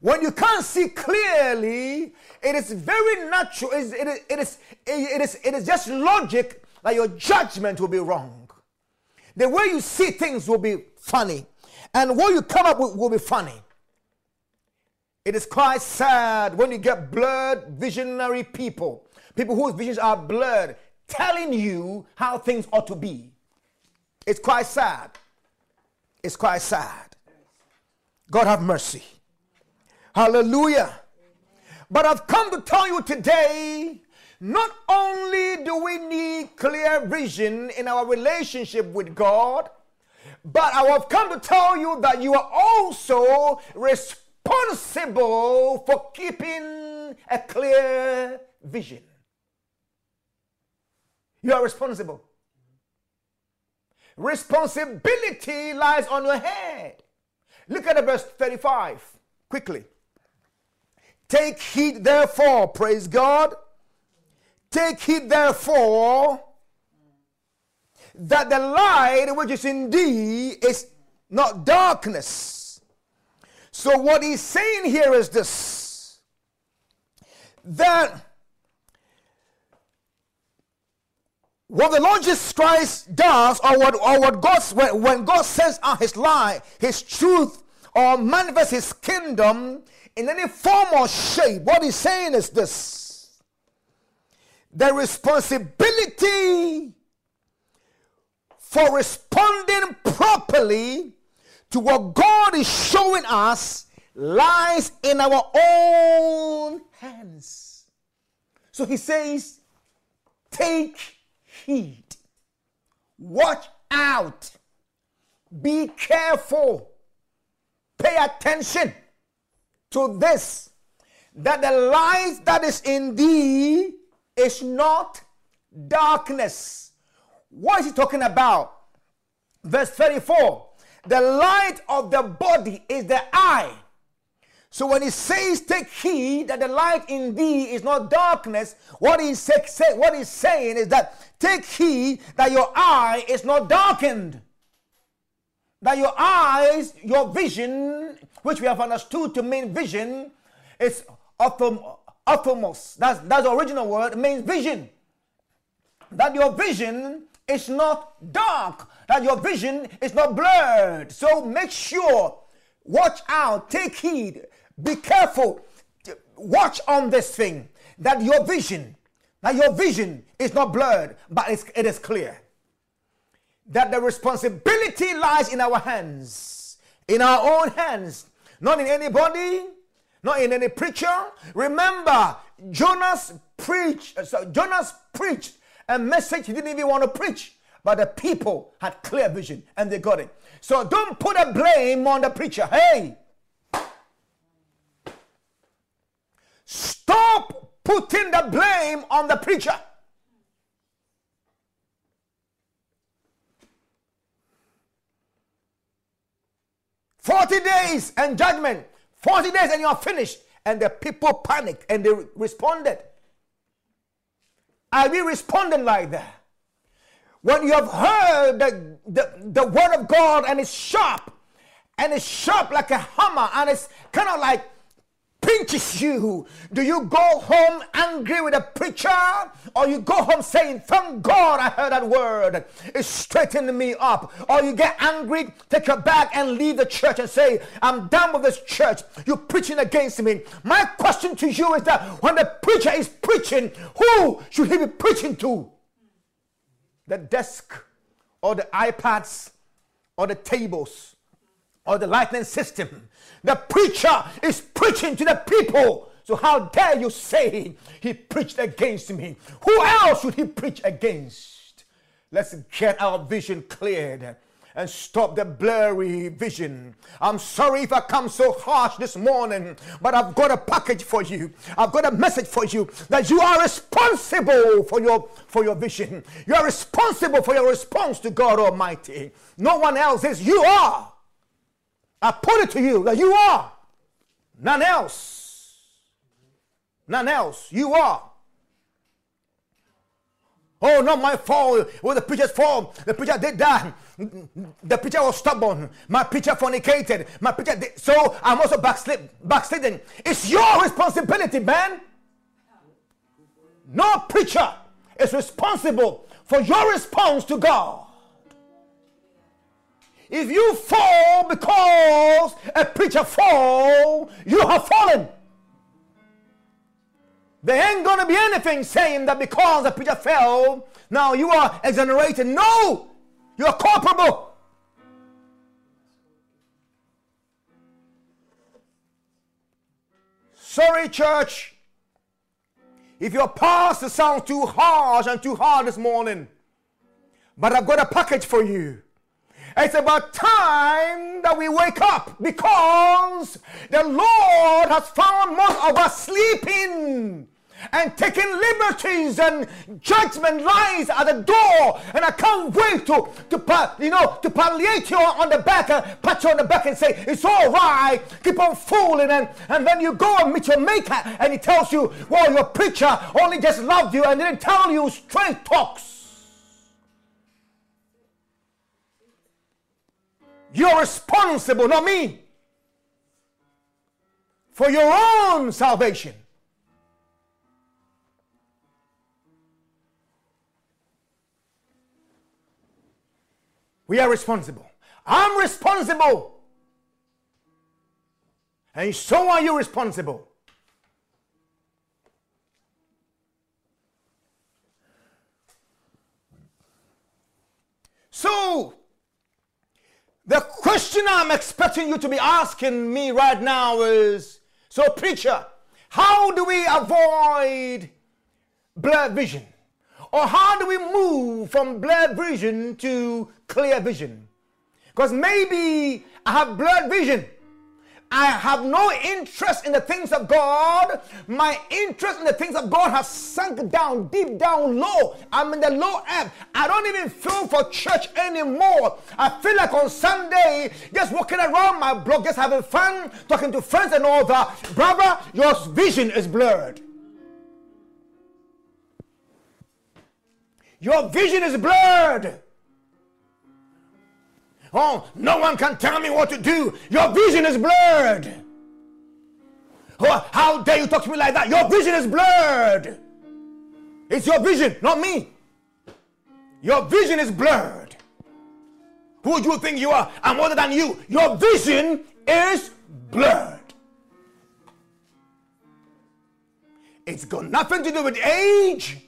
Speaker 1: When you can't see clearly, it is very natural. It is, it is, it is, it is, it is just logic that your judgment will be wrong. The way you see things will be funny. And what you come up with will be funny. It is quite sad when you get blurred visionary people, people whose visions are blurred, telling you how things ought to be. It's quite sad. It's quite sad. God have mercy. Hallelujah. But I've come to tell you today not only do we need clear vision in our relationship with God, but I have come to tell you that you are also responsible for keeping a clear vision. You are responsible. Responsibility lies on your head. Look at the verse 35 quickly. Take heed, therefore, praise God. Take heed, therefore, that the light which is in thee is not darkness. So, what he's saying here is this that what the Lord Jesus Christ does, or what, or what God, when, when God sends out his light, his truth, or manifests his kingdom in any form or shape, what he's saying is this. The responsibility for responding properly to what God is showing us lies in our own hands. So he says, Take heed, watch out, be careful, pay attention to this that the light that is in thee is not darkness. What is he talking about? Verse 34 The light of the body is the eye. So when he says, Take heed that the light in thee is not darkness, what he's, say, what he's saying is that take heed that your eye is not darkened. That your eyes, your vision, which we have understood to mean vision, is ophthalmos. That's, that's the original word, it means vision. That your vision is not dark, that your vision is not blurred. So make sure, watch out, take heed, be careful, watch on this thing that your vision, that your vision is not blurred, but it is clear. That the responsibility lies in our hands, in our own hands, not in anybody, not in any preacher. Remember, Jonas preached, so Jonas preached a message he didn't even want to preach. But the people had clear vision and they got it. So don't put a blame on the preacher. Hey! Stop putting the blame on the preacher. Forty days and judgment. Forty days and you're finished. And the people panicked and they responded. Are we responding like that? When you have heard the, the, the word of God and it's sharp, and it's sharp like a hammer, and it's kind of like pinches you. Do you go home angry with a preacher? Or you go home saying, Thank God I heard that word. It straightened me up. Or you get angry, take your bag and leave the church and say, I'm done with this church. You're preaching against me. My question to you is that when the preacher is preaching, who should he be preaching to? The desk or the iPads or the tables or the lightning system. The preacher is preaching to the people. So how dare you say he preached against me? Who else should he preach against? Let's get our vision cleared and stop the blurry vision. I'm sorry if I come so harsh this morning, but I've got a package for you. I've got a message for you that you are responsible for your for your vision. You are responsible for your response to God Almighty. No one else is. You are. I put it to you that you are. None else. None else. You are. Oh, not my fault. Was the preacher's fault. The preacher did that. The preacher was stubborn. My preacher fornicated. My preacher did. So I'm also backslid, backsliding. It's your responsibility, man. No preacher is responsible for your response to God. If you fall because a preacher fall, you have fallen. There ain't gonna be anything saying that because a preacher fell, now you are exonerated. No, you are culpable. Sorry, church. If your pastor sounds too harsh and too hard this morning, but I've got a package for you. It's about time that we wake up because the Lord has found most of us sleeping and taking liberties and judgment lies at the door. And I can't wait to, to you know, to palliate you on the back, and pat you on the back and say, it's all right, keep on fooling. And, and then you go and meet your maker and he tells you, well, your preacher only just loved you and didn't tell you straight talks. You're responsible, not me, for your own salvation. We are responsible. I'm responsible. And so are you responsible. So, the question I'm expecting you to be asking me right now is so, preacher, how do we avoid blurred vision? Or how do we move from blurred vision to clear vision? Because maybe I have blurred vision I have no interest in the things of God. My interest in the things of God has sunk down, deep down low. I'm in the low ebb. I don't even feel for church anymore. I feel like on Sunday, just walking around my block, just having fun, talking to friends and all that. Brother, your vision is blurred. Your vision is blurred. Oh, no one can tell me what to do. Your vision is blurred. Oh, how dare you talk to me like that? Your vision is blurred. It's your vision, not me. Your vision is blurred. Who do you think you are? I'm older than you. Your vision is blurred. It's got nothing to do with age.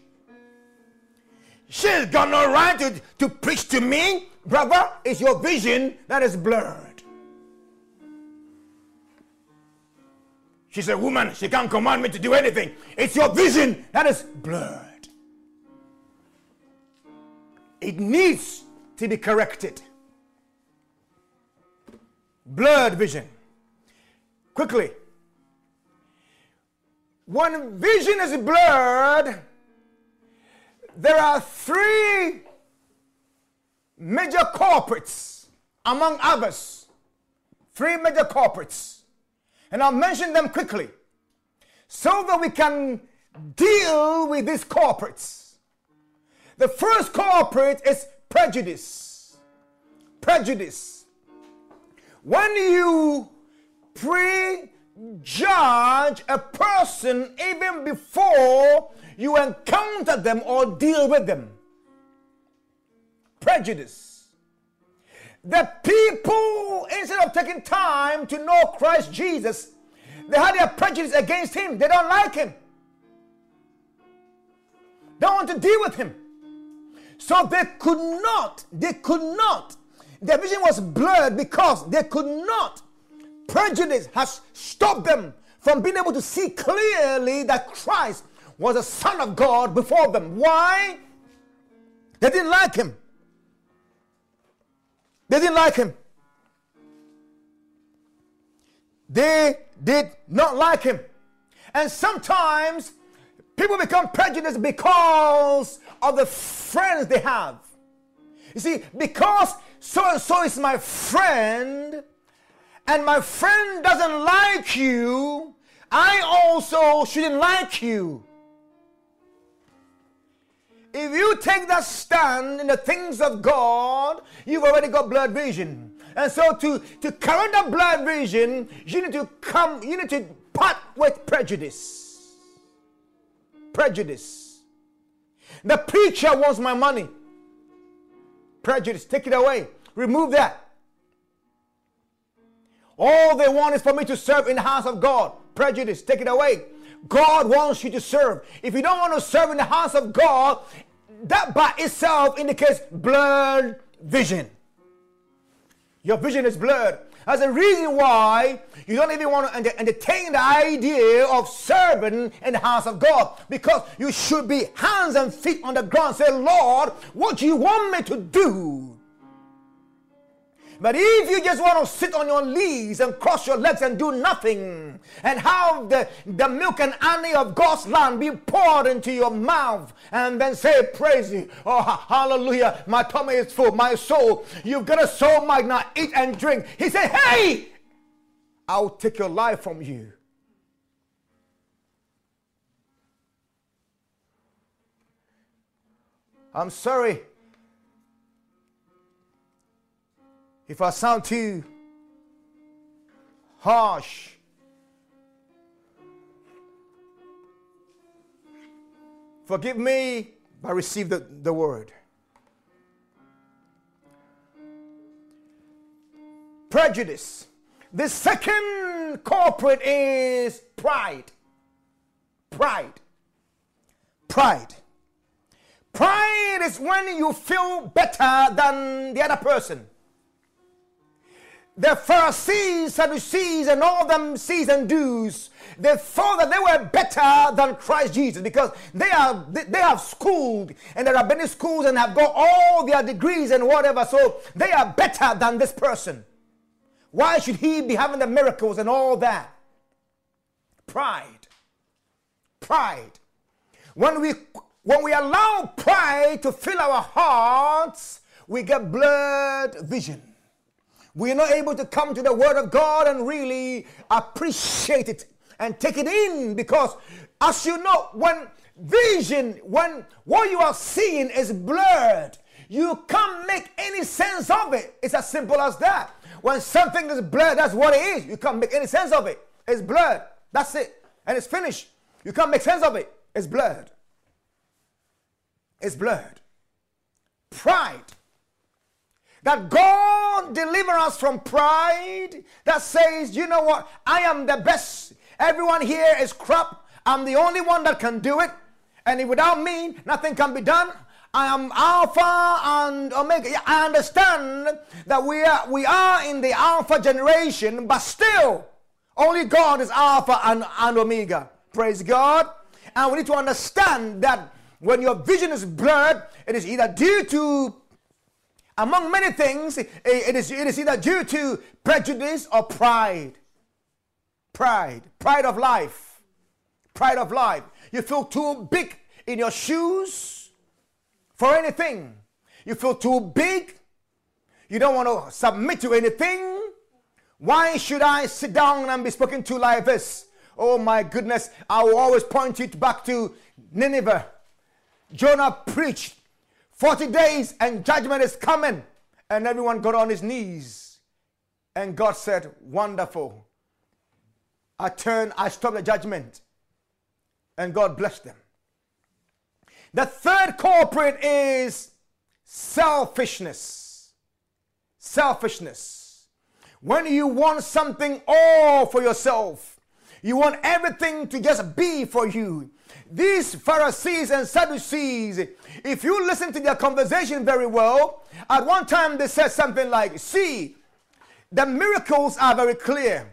Speaker 1: She's got no right to, to preach to me. Brother, it's your vision that is blurred. She's a woman. She can't command me to do anything. It's your vision that is blurred. It needs to be corrected. Blurred vision. Quickly. When vision is blurred, there are three major corporates, among others. Three major corporates. And I'll mention them quickly so that we can deal with these corporates. The first corporate is prejudice. Prejudice. When you prejudge a person even before you encounter them or deal with them. Prejudice. The people, instead of taking time to know Christ Jesus, they had their prejudice against him. They don't like him. They don't want to deal with him. So they could not, they could not. Their vision was blurred because they could not. Prejudice has stopped them from being able to see clearly that Christ was the Son of God before them. Why? They didn't like him. They didn't like him. They did not like him. And sometimes people become prejudiced because of the friends they have. You see, because so and so is my friend, and my friend doesn't like you, I also shouldn't like you. If you take that stand in the things of God, you've already got blood vision. And so to, to correct that blurred vision, you need to come, you need to part with prejudice. Prejudice. The preacher wants my money. Prejudice, take it away. Remove that. All they want is for me to serve in the house of God. Prejudice, take it away. God wants you to serve. If you don't want to serve in the house of God, that by itself indicates blurred vision. Your vision is blurred. That's the reason why you don't even want to entertain the idea of serving in the house of God. Because you should be hands and feet on the ground. Say, Lord, what do you want me to do? But if you just want to sit on your knees and cross your legs and do nothing and have the, the milk and honey of God's land be poured into your mouth and then say, Praise you. Oh, hallelujah. My tummy is full. My soul, you've got a soul might not eat and drink. He said, Hey, I'll take your life from you. I'm sorry if I sound too harsh, forgive me, but receive the, the word. Prejudice. The second culprit is pride. Pride. Pride. Pride is when you feel better than the other person. The Pharisees, Sadducees, and all them C's and do's, they thought that they were better than Christ Jesus because they are they, they have schooled and there are many schools and have got all their degrees and whatever, so they are better than this person. Why should he be having the miracles and all that? Pride. Pride. When we when we allow pride to fill our hearts, we get blurred vision we are not able to come to the Word of God and really appreciate it and take it in because, as you know, when vision, when what you are seeing is blurred, you can't make any sense of it. It's as simple as that. When something is blurred, that's what it is. You can't make any sense of it. It's blurred. That's it. And it's finished. You can't make sense of it. It's blurred. It's blurred. Pride that God deliver us from pride that says, you know what, I am the best. Everyone here is crap. I'm the only one that can do it. And without me, nothing can be done. I am Alpha and Omega. I understand that we are we are in the Alpha generation, but still, only God is Alpha and, and Omega. Praise God. And we need to understand that when your vision is blurred, it is either due to among many things, eh, it is, it is either due to prejudice or pride. Pride. Pride of life. Pride of life. You feel too big in your shoes for anything. You feel too big. You don't want to submit to anything. Why should I sit down and be spoken to like this? Oh my goodness, I will always point it back to Nineveh. Jonah preached 40 days and judgment is coming. And everyone got on his knees. And God said, Wonderful. I turn, I stop the judgment. And God blessed them. The third culprit is selfishness. Selfishness. When you want something all for yourself, you want everything to just be for you. These Pharisees and Sadducees, if you listen to their conversation very well, at one time they said something like, See, the miracles are very clear.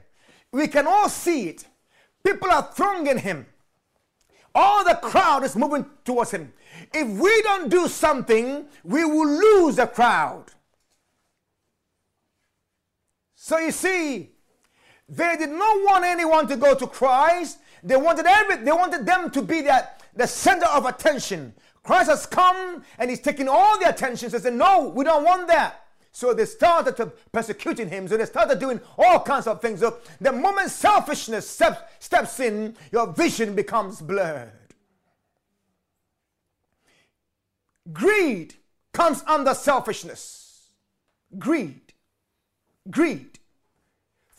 Speaker 1: We can all see it. People are thronging him. All the crowd is moving towards him. If we don't do something, we will lose the crowd. So you see, they did not want anyone to go to Christ. They wanted every, they wanted them to be that the center of attention. Christ has come and he's taking all the attention. They said, No, we don't want that. So they started to persecuting him. So they started doing all kinds of things. So the moment selfishness steps, steps in, your vision becomes blurred. Greed comes under selfishness. Greed. Greed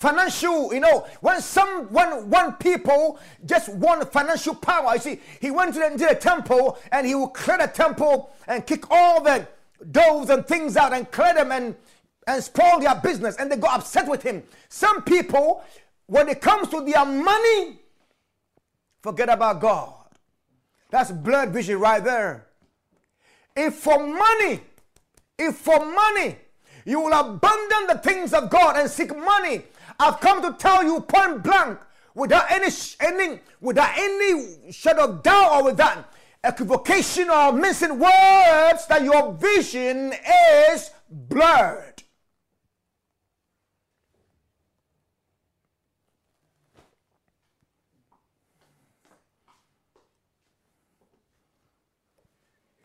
Speaker 1: financial you know when some when one people just want financial power you see he went to the, into the temple and he would clear the temple and kick all the doves and things out and clear them and and spoil their business and they got upset with him. Some people when it comes to their money forget about god. That's blood vision right there. If for money if for money you will abandon the things of god and seek money I've come to tell you point blank, without any any without any shadow of doubt or without equivocation or missing words, that your vision is blurred.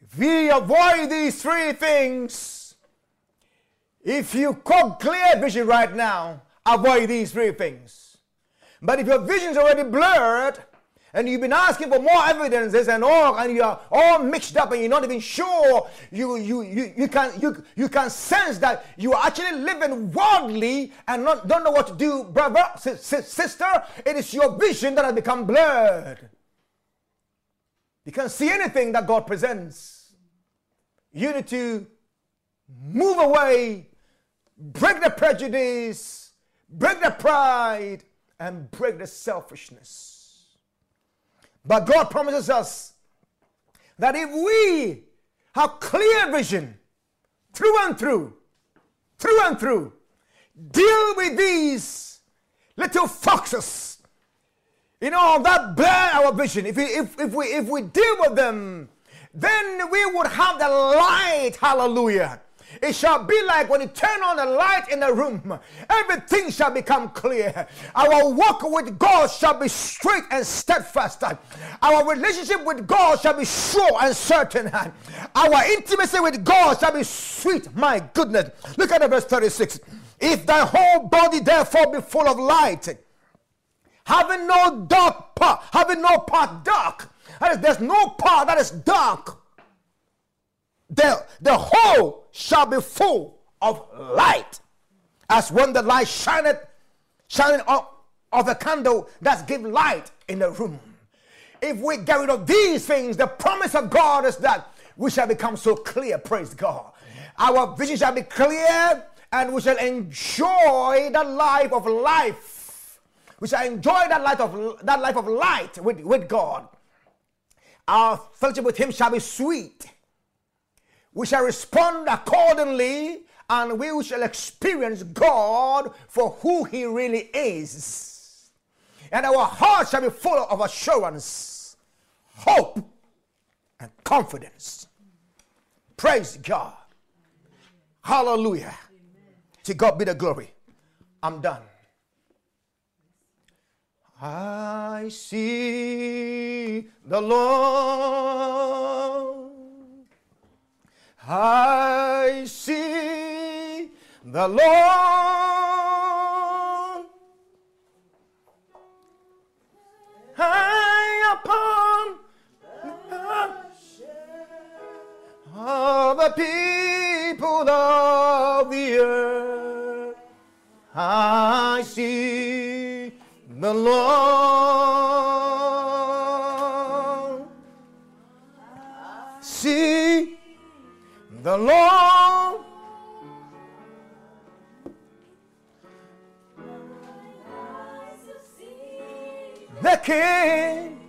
Speaker 1: If we avoid these three things, if you got clear vision right now, avoid these three things. But if your vision is already blurred, and you've been asking for more evidences and all, and you're all mixed up, and you're not even sure, you you you, you can you you can sense that you are actually living worldly and not don't know what to do, brother, sister. It is your vision that has become blurred. You can't see anything that God presents. You need to move away, break the prejudice, break the pride, and break the selfishness. But God promises us that if we have clear vision through and through, through and through. Deal with these little foxes, you know, that blur our vision. If we, if, if we, if we deal with them, then we would have the light. Hallelujah it shall be like when you turn on the light in the room, everything shall become clear. Our walk with God shall be straight and steadfast. Our relationship with God shall be sure and certain. Our intimacy with God shall be sweet. My goodness. Look at the verse 36. If thy whole body therefore be full of light, having no dark part, having no part dark, that is, there's no part that is dark the, the whole shall be full of light. As when the light shineth, shining of, of a candle that give light in the room. If we get rid of these things, the promise of God is that we shall become so clear. Praise God. Our vision shall be clear and we shall enjoy the life of life. We shall enjoy that light of that life of light with, with God. Our fellowship with Him shall be sweet we shall respond accordingly and we shall experience God for who He really is. And our hearts shall be full of assurance, hope, and confidence. Praise God. Hallelujah. To God be the glory. I'm done. I see the Lord I see the Lord high upon the, all the people of the earth. I see the Lord. The Lord. The King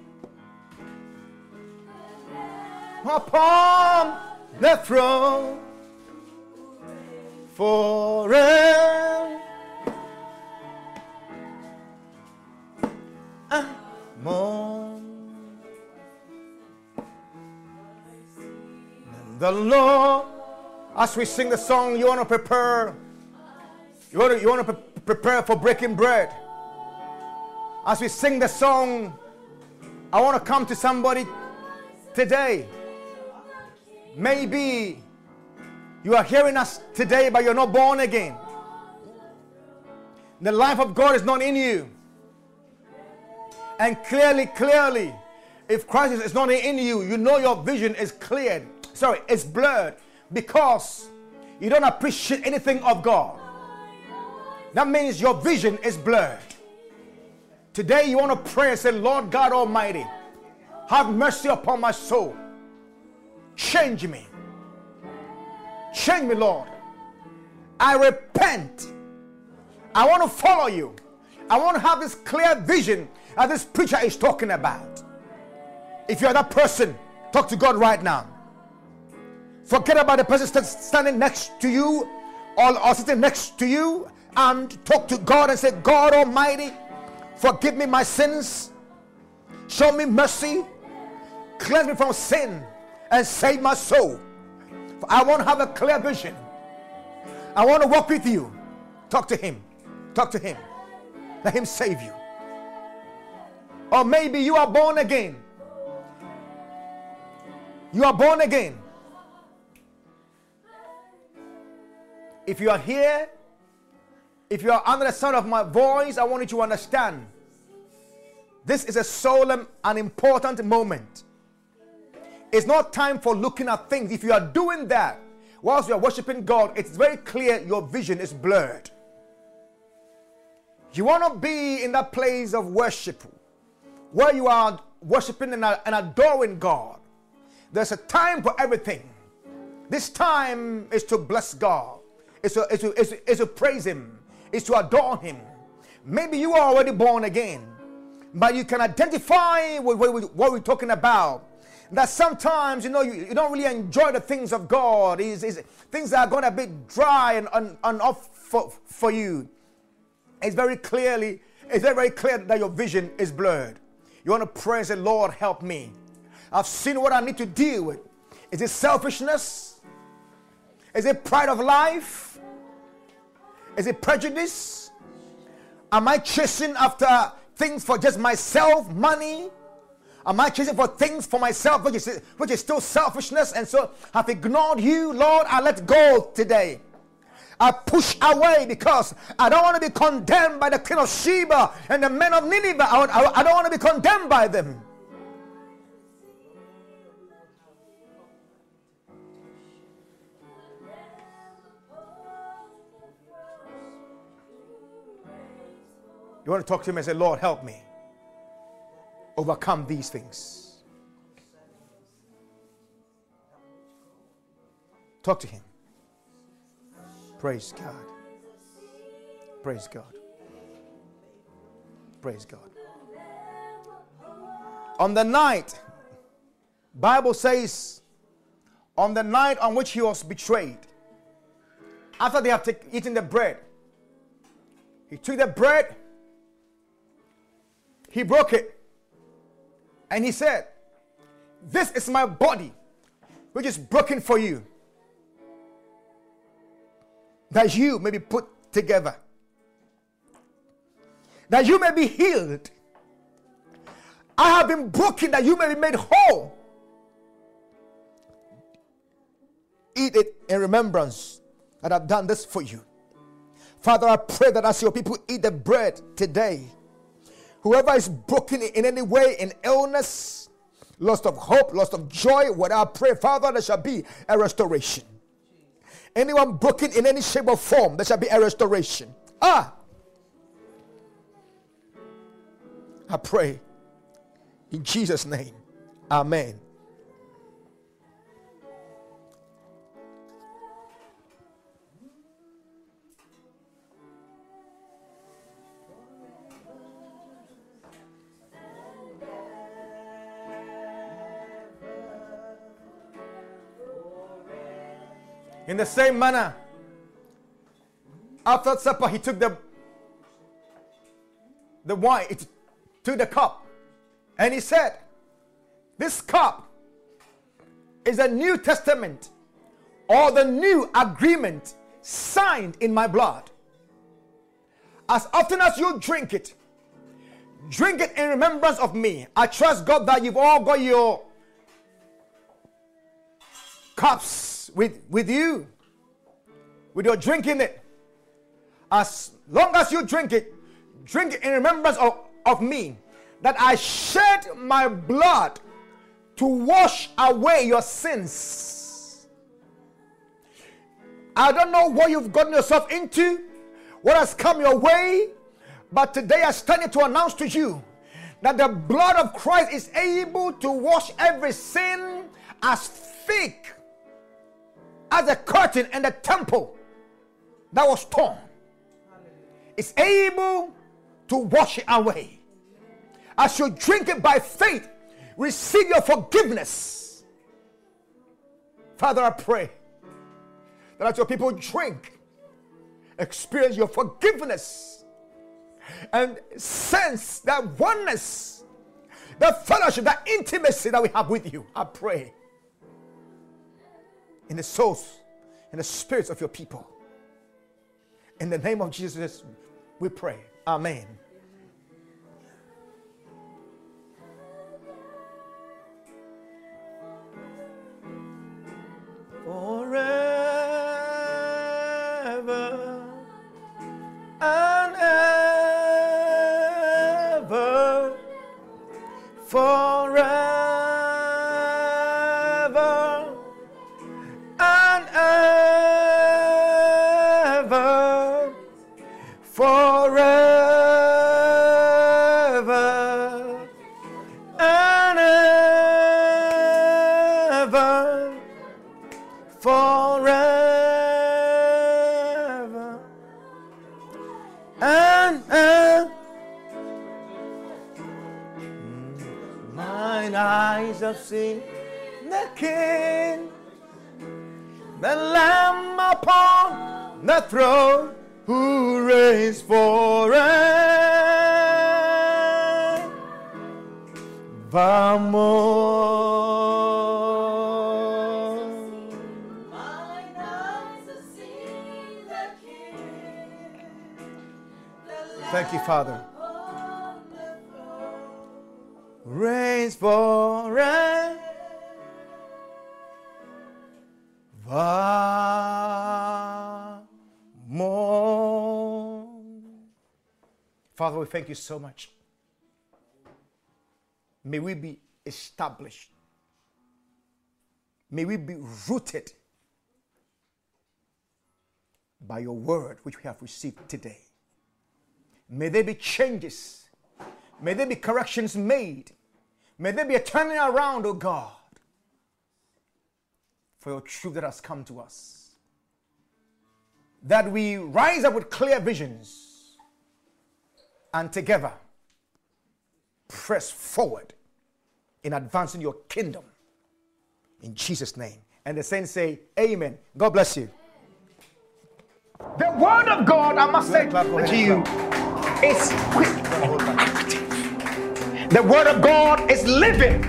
Speaker 1: upon the throne forever. The Lord. As we sing the song, you want to prepare. You want to, you want to pre- prepare for breaking bread. As we sing the song, I want to come to somebody today. Maybe you are hearing us today, but you're not born again. The life of God is not in you. And clearly, clearly, if Christ is not in you, you know your vision is cleared sorry, it's blurred because you don't appreciate anything of God. That means your vision is blurred. Today you want to pray and say, Lord God Almighty, have mercy upon my soul. Change me. Change me, Lord. I repent. I want to follow you. I want to have this clear vision that this preacher is talking about. If you're that person, talk to God right now. Forget about the person standing next to you or, or sitting next to you and talk to God and say, God Almighty, forgive me my sins, show me mercy, cleanse me from sin, and save my soul. For I want to have a clear vision. I want to walk with you. Talk to Him. Talk to Him. Let Him save you. Or maybe you are born again. You are born again. If you are here, if you are under the sound of my voice, I want you to understand this is a solemn and important moment. It's not time for looking at things. If you are doing that whilst you are worshiping God, it's very clear your vision is blurred. You want to be in that place of worship where you are worshiping and adoring God. There's a time for everything. This time is to bless God is to, is to, is to, is to praise Him, is to adore Him. Maybe you are already born again, but you can identify with what we're talking about that sometimes you know you, you don't really enjoy the things of God. Is things are going to be dry and, and, and off for, for you. It's very clearly, it's very, very clear that your vision is blurred. You want to pray and say, Lord, help me. I've seen what I need to deal with. Is it selfishness? Is it pride of life? Is it prejudice? Am I chasing after things for just myself, money? Am I chasing for things for myself, which is, which is still selfishness? And so I've ignored you, Lord. I let go today. I push away because I don't want to be condemned by the king of Sheba and the men of Nineveh. I, I, I don't want to be condemned by them. You want to talk to him and say, Lord, help me overcome these things. Talk to him. Praise God. Praise God. Praise God. On the night, Bible says, on the night on which he was betrayed, after they have eaten the bread, he took the bread, he broke it, and he said, This is my body, which is broken for you that you may be put together, that you may be healed. I have been broken that you may be made whole. Eat it in remembrance that I've done this for you. Father, I pray that as your people eat the bread today, whoever is broken in any way in illness, loss of hope, loss of joy, what I pray, Father, there shall be a restoration. Anyone broken in any shape or form, there shall be a restoration. Ah! I pray in Jesus' name. Amen. In the same manner, after supper, he took the the wine, it took the cup, and he said, This cup is a New Testament or the new agreement signed in my blood. As often as you drink it, drink it in remembrance of me. I trust God that you've all got your cups with, with you, with your drinking it. As long as you drink it, drink it in remembrance of, of me, that I shed my blood to wash away your sins. I don't know what you've gotten yourself into, what has come your way, but today I stand here to announce to you that the blood of Christ is able to wash every sin as thick as a curtain in the temple that was torn is able to wash it away. As you drink it by faith, receive your forgiveness. Father, I pray that as your people drink, experience your forgiveness and sense that oneness, that fellowship, that intimacy that we have with you. I pray in the souls and the spirits of your people. In the name of Jesus, we pray. Amen. Forever and ever. Forever. The King, the Lamb upon the throne who reigns forever. Vamos.
Speaker 2: Mine eyes have seen the King, the
Speaker 1: Thank you, Father. Reigns forever. Father, we thank you so much. May we be established. May we be rooted by your word which we have received today. May there be changes. May there be corrections made. May there be a turning around, O God, for your truth that has come to us. That we rise up with clear visions and together press forward in advancing your kingdom. In Jesus' name. And the saints say, Amen. God bless you.
Speaker 3: The word of God, I must say to you, is quick. The word of God is living.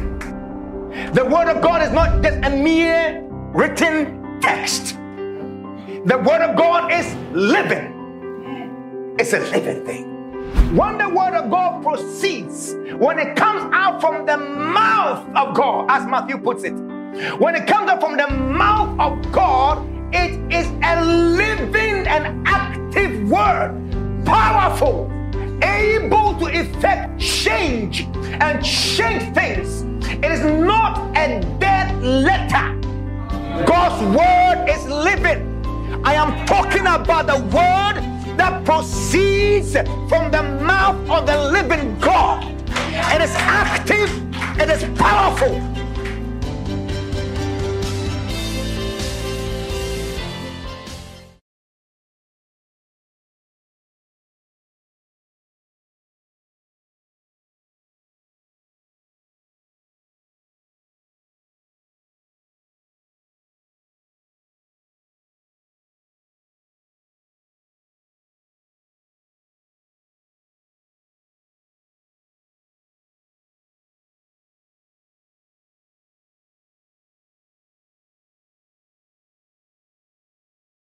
Speaker 3: The word of God is not just a mere written text. The word of God is living. It's a living thing. When the word of God proceeds, when it comes out from the mouth of God, as Matthew puts it, when it comes out from the mouth of God, it is a living and active word, powerful, able to effect change and change things. It is not a dead letter. God's word is living. I am talking about the word that proceeds from the mouth of the living God. And It is active, it is powerful,